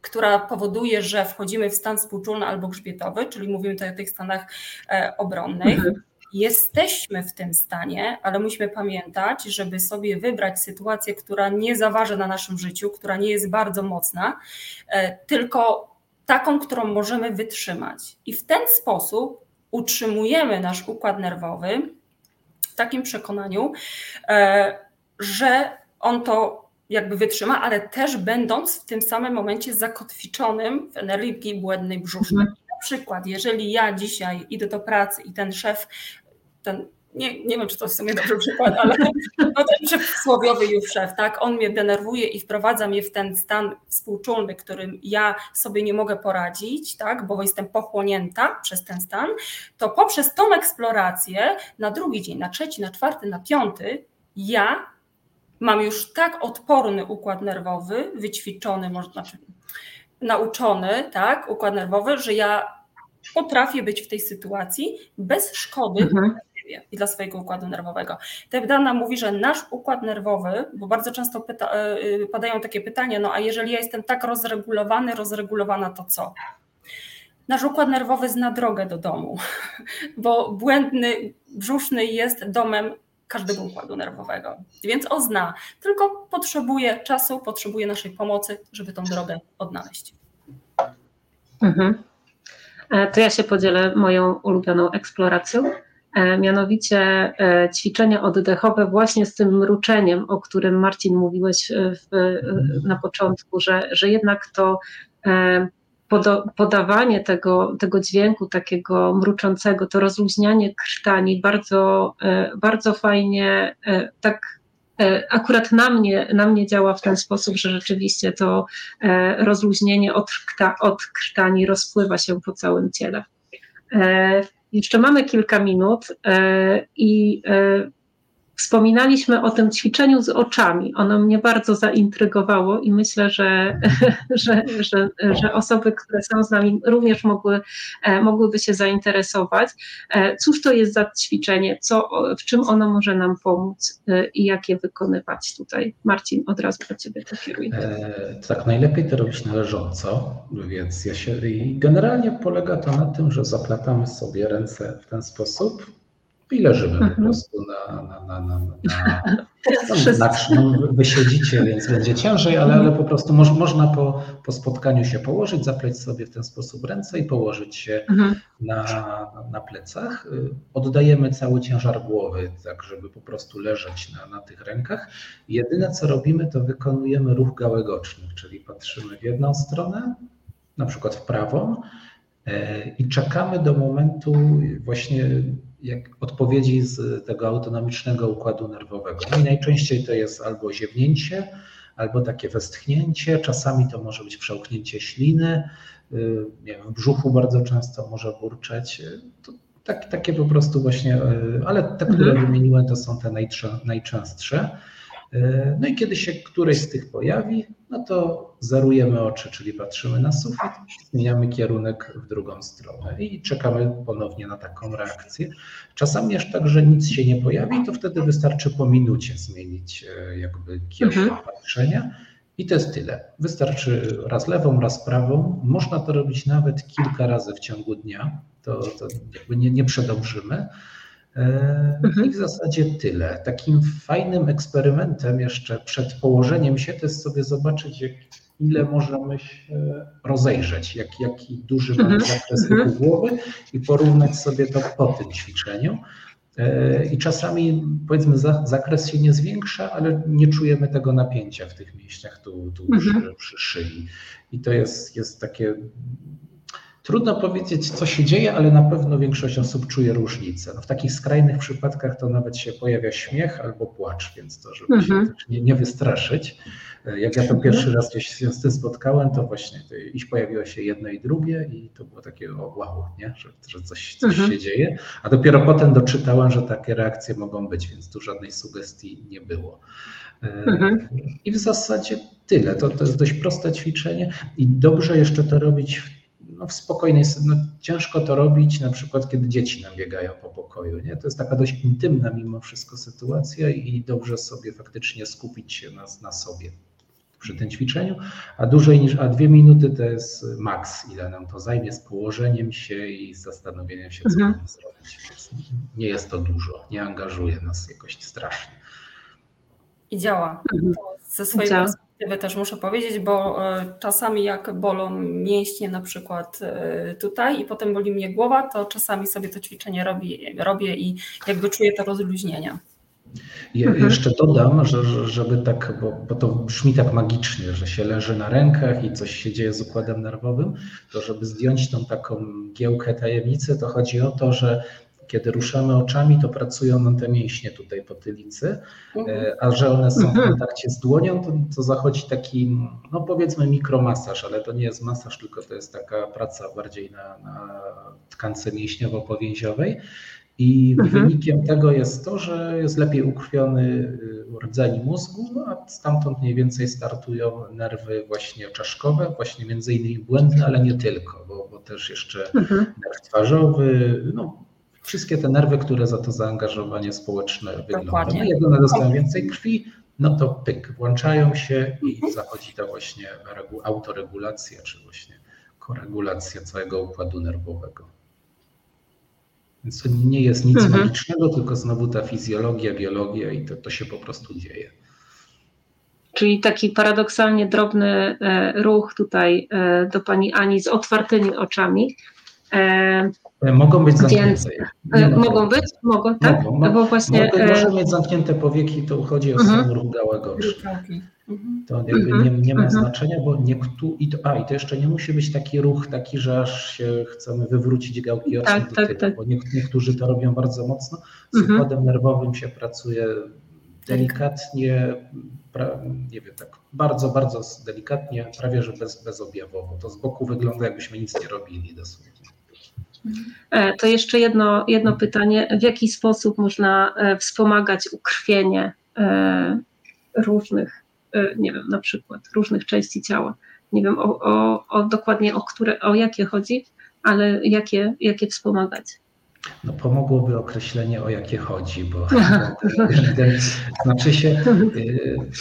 Speaker 2: która powoduje, że wchodzimy w stan współczulny albo grzbietowy, czyli mówimy tutaj o tych stanach obronnych. Mhm. Jesteśmy w tym stanie, ale musimy pamiętać, żeby sobie wybrać sytuację, która nie zaważy na naszym życiu, która nie jest bardzo mocna, tylko taką, którą możemy wytrzymać. I w ten sposób utrzymujemy nasz układ nerwowy w takim przekonaniu, e, że on to jakby wytrzyma, ale też będąc w tym samym momencie zakotwiczonym w energii błędnej brzusznej. Mhm. Na przykład, jeżeli ja dzisiaj idę do pracy i ten szef, ten nie, nie wiem, czy to w sumie dobry przykład, ale no ten przysłowiowy już szef, tak, on mnie denerwuje i wprowadza mnie w ten stan współczulny, którym ja sobie nie mogę poradzić, tak, bo jestem pochłonięta przez ten stan, to poprzez tą eksplorację na drugi dzień, na trzeci, na czwarty, na piąty, ja mam już tak odporny układ nerwowy, wyćwiczony, może znaczy nauczony, tak, układ nerwowy, że ja potrafię być w tej sytuacji bez szkody mhm siebie i dla swojego układu nerwowego. Tebdana mówi, że nasz układ nerwowy, bo bardzo często pyta, e, e, padają takie pytania, no a jeżeli ja jestem tak rozregulowany, rozregulowana, to co? Nasz układ nerwowy zna drogę do domu, bo błędny brzuszny jest domem każdego układu nerwowego. Więc on zna, tylko potrzebuje czasu, potrzebuje naszej pomocy, żeby tą drogę odnaleźć.
Speaker 1: Mhm. E, to ja się podzielę moją ulubioną eksploracją. E, mianowicie e, ćwiczenia oddechowe właśnie z tym mruczeniem, o którym Marcin mówiłeś w, na początku, że, że jednak to e, podawanie tego, tego dźwięku takiego mruczącego, to rozluźnianie krtani bardzo, bardzo fajnie tak akurat na mnie, na mnie działa w ten sposób, że rzeczywiście to rozluźnienie od, od krtani rozpływa się po całym ciele. Jeszcze mamy kilka minut e, i e, Wspominaliśmy o tym ćwiczeniu z oczami. Ono mnie bardzo zaintrygowało i myślę, że, że, że, że osoby, które są z nami, również mogły, e, mogłyby się zainteresować. E, cóż to jest za ćwiczenie, co, w czym ono może nam pomóc e, i jak je wykonywać tutaj? Marcin, od razu do Ciebie to kieruję.
Speaker 3: E, tak, najlepiej to robić na leżąco, więc ja się, i generalnie polega to na tym, że zaplatamy sobie ręce w ten sposób, i leżymy po mhm. prostu na, na, na, na, na, na, no, wy siedzicie, więc będzie ciężej, ale, ale po prostu moż, można po, po spotkaniu się położyć, zapleć sobie w ten sposób ręce i położyć się mhm. na, na plecach. Oddajemy cały ciężar głowy, tak żeby po prostu leżeć na, na tych rękach. Jedyne co robimy, to wykonujemy ruch gałek ocznych, czyli patrzymy w jedną stronę, na przykład w prawą, e, i czekamy do momentu właśnie jak odpowiedzi z tego autonomicznego układu nerwowego. No i najczęściej to jest albo ziewnięcie, albo takie westchnięcie, czasami to może być przełknięcie śliny, y, nie wiem, w brzuchu bardzo często może burczeć. To tak, takie po prostu właśnie, y, ale te, które mhm. wymieniłem, to są te najczęstsze. E, no i kiedy się któreś z tych pojawi, no to zerujemy oczy, czyli patrzymy na sufit, zmieniamy kierunek w drugą stronę i czekamy ponownie na taką reakcję. Czasami aż tak, że nic się nie pojawi, to wtedy wystarczy po minucie zmienić e, jakby kierunek mhm. patrzenia. I to jest tyle. Wystarczy raz lewą, raz prawą. Można to robić nawet kilka razy w ciągu dnia. To, to jakby nie, nie przedążymy. E, mhm. I w zasadzie tyle. Takim fajnym eksperymentem jeszcze przed położeniem się to jest sobie zobaczyć, jak, ile możemy się rozejrzeć, jak, jaki duży mamy mhm. zakres mhm. głowy i porównać sobie to po tym ćwiczeniu. E, I czasami powiedzmy zakres się nie zwiększa, ale nie czujemy tego napięcia w tych mięśniach tu, tu przy, przy szyi. I to jest, jest takie Trudno powiedzieć, co się dzieje, ale na pewno większość osób czuje różnicę. No w takich skrajnych przypadkach to nawet się pojawia śmiech albo płacz, więc to, żeby mhm. się nie, nie wystraszyć. Jak ja to pierwszy raz gdzieś się z tym spotkałem, to właśnie to iż pojawiło się jedno i drugie i to było takie o wow, nie? Że, że coś, coś mhm. się dzieje. A dopiero potem doczytałem, że takie reakcje mogą być, więc tu żadnej sugestii nie było. E, mhm. I w zasadzie tyle. To, to jest dość proste ćwiczenie i dobrze jeszcze to robić w no, w spokojnej, no, ciężko to robić na przykład, kiedy dzieci nam biegają po pokoju. Nie? To jest taka dość intymna mimo wszystko sytuacja i dobrze sobie faktycznie skupić się na, na sobie przy tym ćwiczeniu, a dłużej niż, a dwie minuty to jest maks, ile nam to zajmie z położeniem się i z zastanowieniem się, co mhm. zrobić. Więc nie jest to dużo, nie angażuje nas jakoś strasznie.
Speaker 2: I działa. Mhm. Ze swojej działa. Perspektywy też muszę powiedzieć, bo e, czasami jak bolą mięśnie na przykład e, tutaj i potem boli mnie głowa, to czasami sobie to ćwiczenie robię, robię i jakby czuję to rozluźnienie.
Speaker 3: Je, mhm. Jeszcze dodam, że, żeby tak, bo, bo, to brzmi tak magicznie, że się leży na rękach i coś się dzieje z układem nerwowym, to żeby zdjąć tą taką giełkę tajemnicy, to chodzi o to, że kiedy ruszamy oczami, to pracują nam te mięśnie tutaj po tylicy, mhm. E, a że one są w kontakcie z dłonią, to, to zachodzi taki, no powiedzmy mikromasaż, ale to nie jest masaż, tylko to jest taka praca bardziej na, na tkance mięśniowo-powięziowej. I mhm. wynikiem tego jest to, że jest lepiej ukrwiony y, rdzeń mózgu, no a stamtąd mniej więcej startują nerwy właśnie czaszkowe, właśnie między innymi błędne, ale nie tylko, bo, bo też jeszcze mhm. nerw twarzowy, no wszystkie te nerwy, które za to zaangażowanie społeczne wyglądają. No, jak one dostają więcej krwi, no to pyk, włączają się i mhm. zachodzi ta właśnie autoregulacja, czy właśnie koregulacja całego układu nerwowego. Więc to nie jest nic mhm. magicznego, tylko znowu ta fizjologia, biologia i to, to się po prostu dzieje.
Speaker 1: Czyli taki paradoksalnie drobny e, ruch tutaj e, do pani Ani z otwartymi oczami.
Speaker 3: E, mogą być zamknięte.
Speaker 1: Więc, mogą być? Mogą, tak? Mogą,
Speaker 3: no bo właśnie, mogą, może mieć zamknięte powieki, to chodzi o mhm. sam ruch gałego Mhm. To jakby nie, nie ma mhm. znaczenia, bo niektórzy, i to, a i to jeszcze nie musi być taki ruch, taki, że aż się chcemy wywrócić gałki oczne tak, do tak, tyłu, tak. bo nie, niektórzy to robią bardzo mocno. Z mhm. układem nerwowym się pracuje delikatnie, pra, nie wiem, tak bardzo, bardzo delikatnie, prawie że bez, bezobjawowo. To z boku wygląda jakbyśmy nic nie robili dosłownie.
Speaker 1: E, to jeszcze jedno, jedno pytanie. W jaki sposób można e, wspomagać ukrwienie e, różnych nie wiem, na przykład różnych części ciała. Nie wiem o, o, o dokładnie o które, o jakie chodzi, ale jakie, jakie wspomagać.
Speaker 3: No pomogłoby określenie o jakie chodzi, bo znaczy się,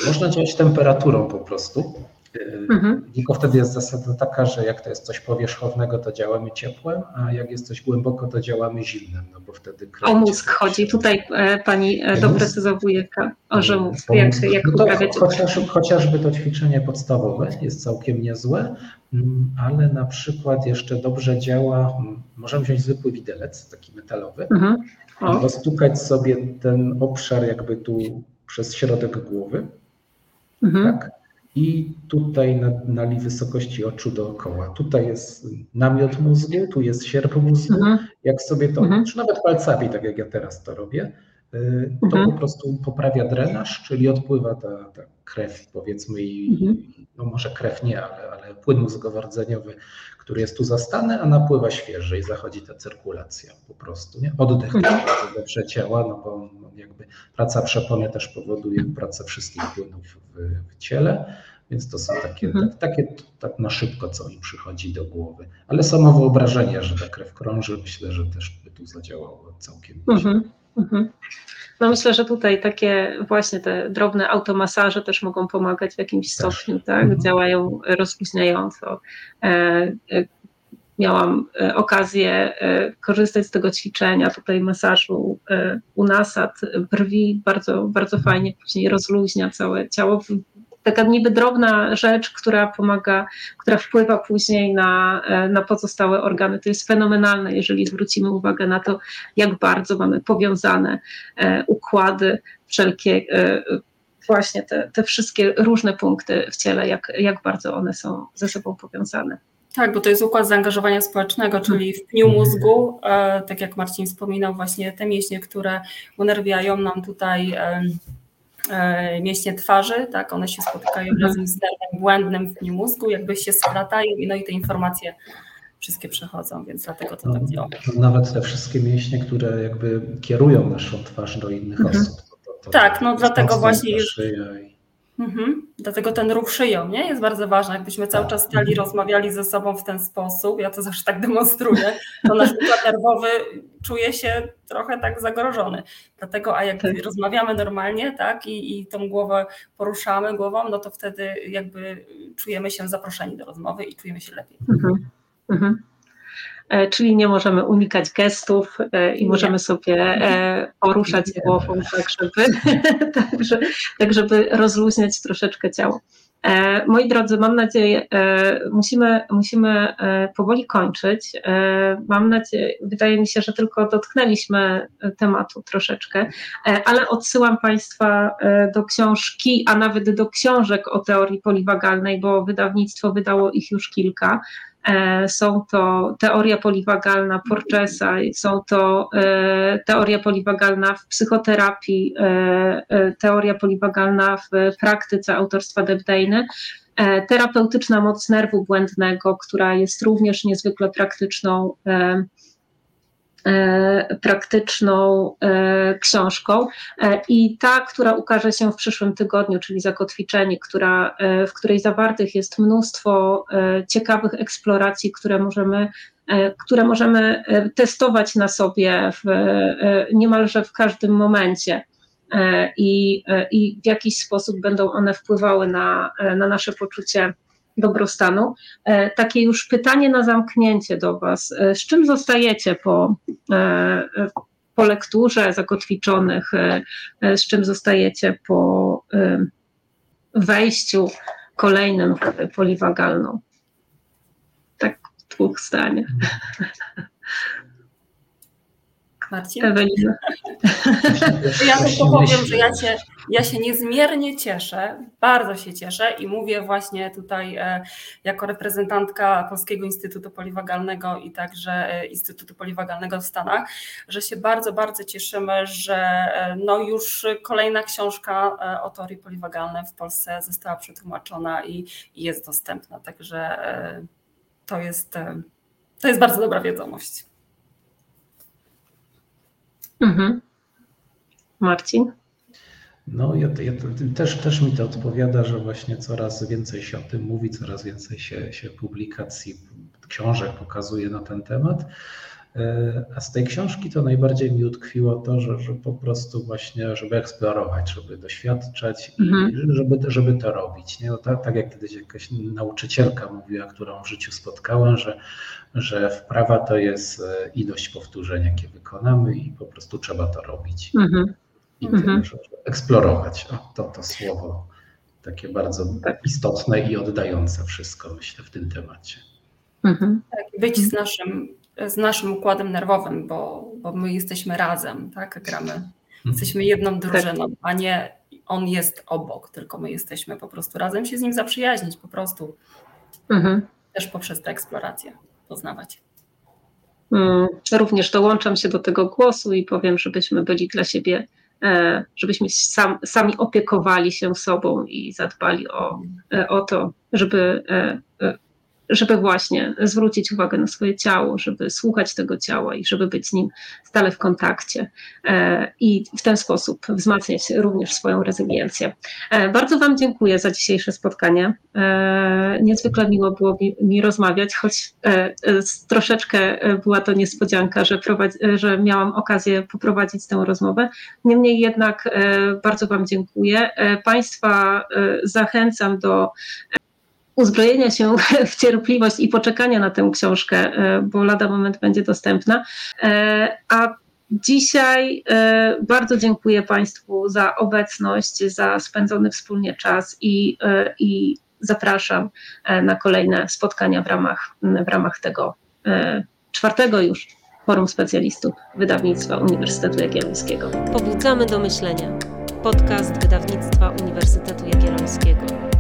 Speaker 3: można działać temperaturą po prostu. Mhm. Tylko wtedy jest zasada taka, że jak to jest coś powierzchownego, to działamy ciepłem, a jak jest coś głęboko, to działamy zimnym, no bo wtedy
Speaker 1: O mózg chodzi. Tutaj e, pani e, doprecyzowuje, o że mózg, jak, jak no
Speaker 3: uprawiać. Chociaż, chociażby to ćwiczenie podstawowe jest całkiem niezłe, mm, ale na przykład jeszcze dobrze działa, mm, możemy wziąć zwykły widelec, taki metalowy, mhm. roztukać sobie ten obszar jakby tu przez środek głowy, mhm. tak? I tutaj na, na wysokości oczu dookoła. Tutaj jest namiot mózgu, tu jest sierp mózgu. Mhm. Jak sobie to, mhm. czy nawet palcami, tak jak ja teraz to robię, to mhm. po prostu poprawia drenaż, czyli odpływa ta, ta krew, powiedzmy, i mhm. no może krew nie, ale, ale płyn mózgowo-rdzeniowy, który jest tu zastany, a napływa świeży i zachodzi ta cyrkulacja po prostu. Nie? Oddech mhm. dobrze ciała, no bo jakby praca przepony też powoduje pracę wszystkich płynów w, w ciele. Więc to są takie, mhm. tak, takie tak na szybko, co mi przychodzi do głowy. Ale samo wyobrażenie, że ta krew krąży, myślę, że też by tu zadziałało całkiem mhm. Mhm.
Speaker 1: No myślę, że tutaj takie właśnie te drobne automasaże też mogą pomagać w jakimś stopniu, tak? Mhm. Działają rozluźniająco. E, e, miałam e, okazję korzystać z tego ćwiczenia, tutaj masażu u nasad brwi, bardzo, bardzo fajnie później rozluźnia całe ciało, taka niby drobna rzecz, która pomaga, która wpływa później na, e, na pozostałe organy. To jest fenomenalne, jeżeli zwrócimy uwagę na to, jak bardzo mamy powiązane e, układy, wszelkie e, właśnie te, te wszystkie różne punkty w ciele, jak, jak bardzo one są ze sobą powiązane.
Speaker 2: Tak, bo to jest układ zaangażowania społecznego, czyli w pniu mózgu, tak jak Marcin wspominał, właśnie te mięśnie, które unerwiają nam tutaj mięśnie twarzy, tak, one się spotykają mhm. razem z nerwem błędnym w mózgu, jakby się splatają i no i te informacje wszystkie przechodzą, więc dlatego to no, tak działa.
Speaker 3: Nawet te wszystkie mięśnie, które jakby kierują naszą twarz do innych mhm. osób. To,
Speaker 2: to, tak, no dlatego właśnie
Speaker 3: już...
Speaker 2: Mhm. Dlatego ten ruch szyją nie? jest bardzo ważny. Jakbyśmy cały czas stali,
Speaker 3: Mhm.
Speaker 2: rozmawiali ze sobą w ten sposób, ja to zawsze tak demonstruję, to nasz układ nerwowy czuje się trochę tak zagrożony. Dlatego, a jak
Speaker 1: Tak.
Speaker 2: rozmawiamy normalnie, tak, i, i tą głowę poruszamy głową, no to wtedy jakby czujemy się zaproszeni do rozmowy i czujemy się lepiej.
Speaker 1: Mhm. Mhm. E, Czyli nie możemy unikać gestów e, i możemy sobie e, poruszać głową, tak żeby, tak, że- tak żeby rozluźniać troszeczkę ciało. Moi drodzy, mam nadzieję, musimy, musimy powoli kończyć. Mam nadzieję, wydaje mi się, że tylko dotknęliśmy tematu troszeczkę, ale odsyłam Państwa do książki, a nawet do książek o teorii poliwagalnej, bo wydawnictwo wydało ich już kilka. E, Są to teoria poliwagalna Porgesa, są to e, teoria poliwagalna w psychoterapii, e, teoria poliwagalna w praktyce autorstwa Debdejny, terapeutyczna moc nerwu błędnego, która jest również niezwykle praktyczną praktyczną e, książką E, i ta, która ukaże się w przyszłym tygodniu, czyli Zakotwiczenie, która, e, w której zawartych jest mnóstwo e, ciekawych eksploracji, które możemy, e, które możemy e, testować na sobie w, e, niemalże w każdym momencie. E, I, e, I w jakiś sposób będą one wpływały na, e, na nasze poczucie dobrostanu. E, Takie już pytanie na zamknięcie do Was. E, Z czym zostajecie po, e, po lekturze zakotwiczonych, z czym zostajecie po wejściu kolejnym w poliwagalną? Tak w dwóch zdaniach.
Speaker 2: Marcin?
Speaker 1: Ewelina.
Speaker 2: Ja tylko powiem, że ja się, ja się niezmiernie cieszę, bardzo się cieszę i mówię właśnie tutaj e, jako reprezentantka Polskiego Instytutu Poliwagalnego i także e, Instytutu Poliwagalnego w Stanach, że się bardzo, bardzo cieszymy, że e, no już kolejna książka e, o teorii poliwagalnej w Polsce została przetłumaczona i, i jest dostępna. Także to jest, to jest bardzo dobra wiadomość.
Speaker 1: Mhm. Marcin?
Speaker 3: No, ja, ja, też, też mi to odpowiada, że właśnie coraz więcej się o tym mówi, coraz więcej się, się publikacji, książek pokazuje na ten temat. E, A z tej książki to najbardziej mi utkwiło to, że, że po prostu właśnie, żeby eksplorować, żeby doświadczać i
Speaker 1: Mhm.
Speaker 3: żeby, żeby to robić. Nie? No tak, tak jak kiedyś jakaś nauczycielka mówiła, którą w życiu spotkałem, że, że wprawa to jest e, ilość powtórzeń, jakie wykonamy i po prostu trzeba to robić
Speaker 1: Mhm.
Speaker 3: i
Speaker 1: Mhm.
Speaker 3: tyle, że że eksplorować. O, to, to słowo takie bardzo istotne i oddające wszystko, myślę, w tym temacie.
Speaker 1: Mhm.
Speaker 2: Tak, być z naszym, z naszym układem nerwowym, bo, bo my jesteśmy razem, tak? Gramy. Jesteśmy jedną drużyną, a nie on jest obok, tylko my jesteśmy po prostu razem się z nim zaprzyjaźnić, po prostu
Speaker 1: Mhm.
Speaker 2: też poprzez tę eksplorację poznawać.
Speaker 1: Mm, Również dołączam się do tego głosu i powiem, żebyśmy byli dla siebie, e, żebyśmy sam, sami opiekowali się sobą i zadbali o, e, o to, żeby, e, żeby właśnie zwrócić uwagę na swoje ciało, żeby słuchać tego ciała i żeby być z nim stale w kontakcie e, i w ten sposób wzmacniać również swoją rezyliencję. E, Bardzo Wam dziękuję za dzisiejsze spotkanie. E, Niezwykle miło było mi, rozmawiać, choć troszeczkę była to niespodzianka, że, prowadzi, że miałam okazję poprowadzić tę rozmowę. Niemniej jednak bardzo Wam dziękuję. Państwa zachęcam do uzbrojenia się w cierpliwość i poczekania na tę książkę, e, bo lada moment będzie dostępna. E, A dzisiaj e, bardzo dziękuję Państwu za obecność, za spędzony wspólnie czas i, i zapraszam na kolejne spotkania w ramach, w ramach tego czwartego już Forum Specjalistów Wydawnictwa Uniwersytetu Jagiellońskiego.
Speaker 4: Pobudzamy do myślenia. Podcast Wydawnictwa Uniwersytetu Jagiellońskiego.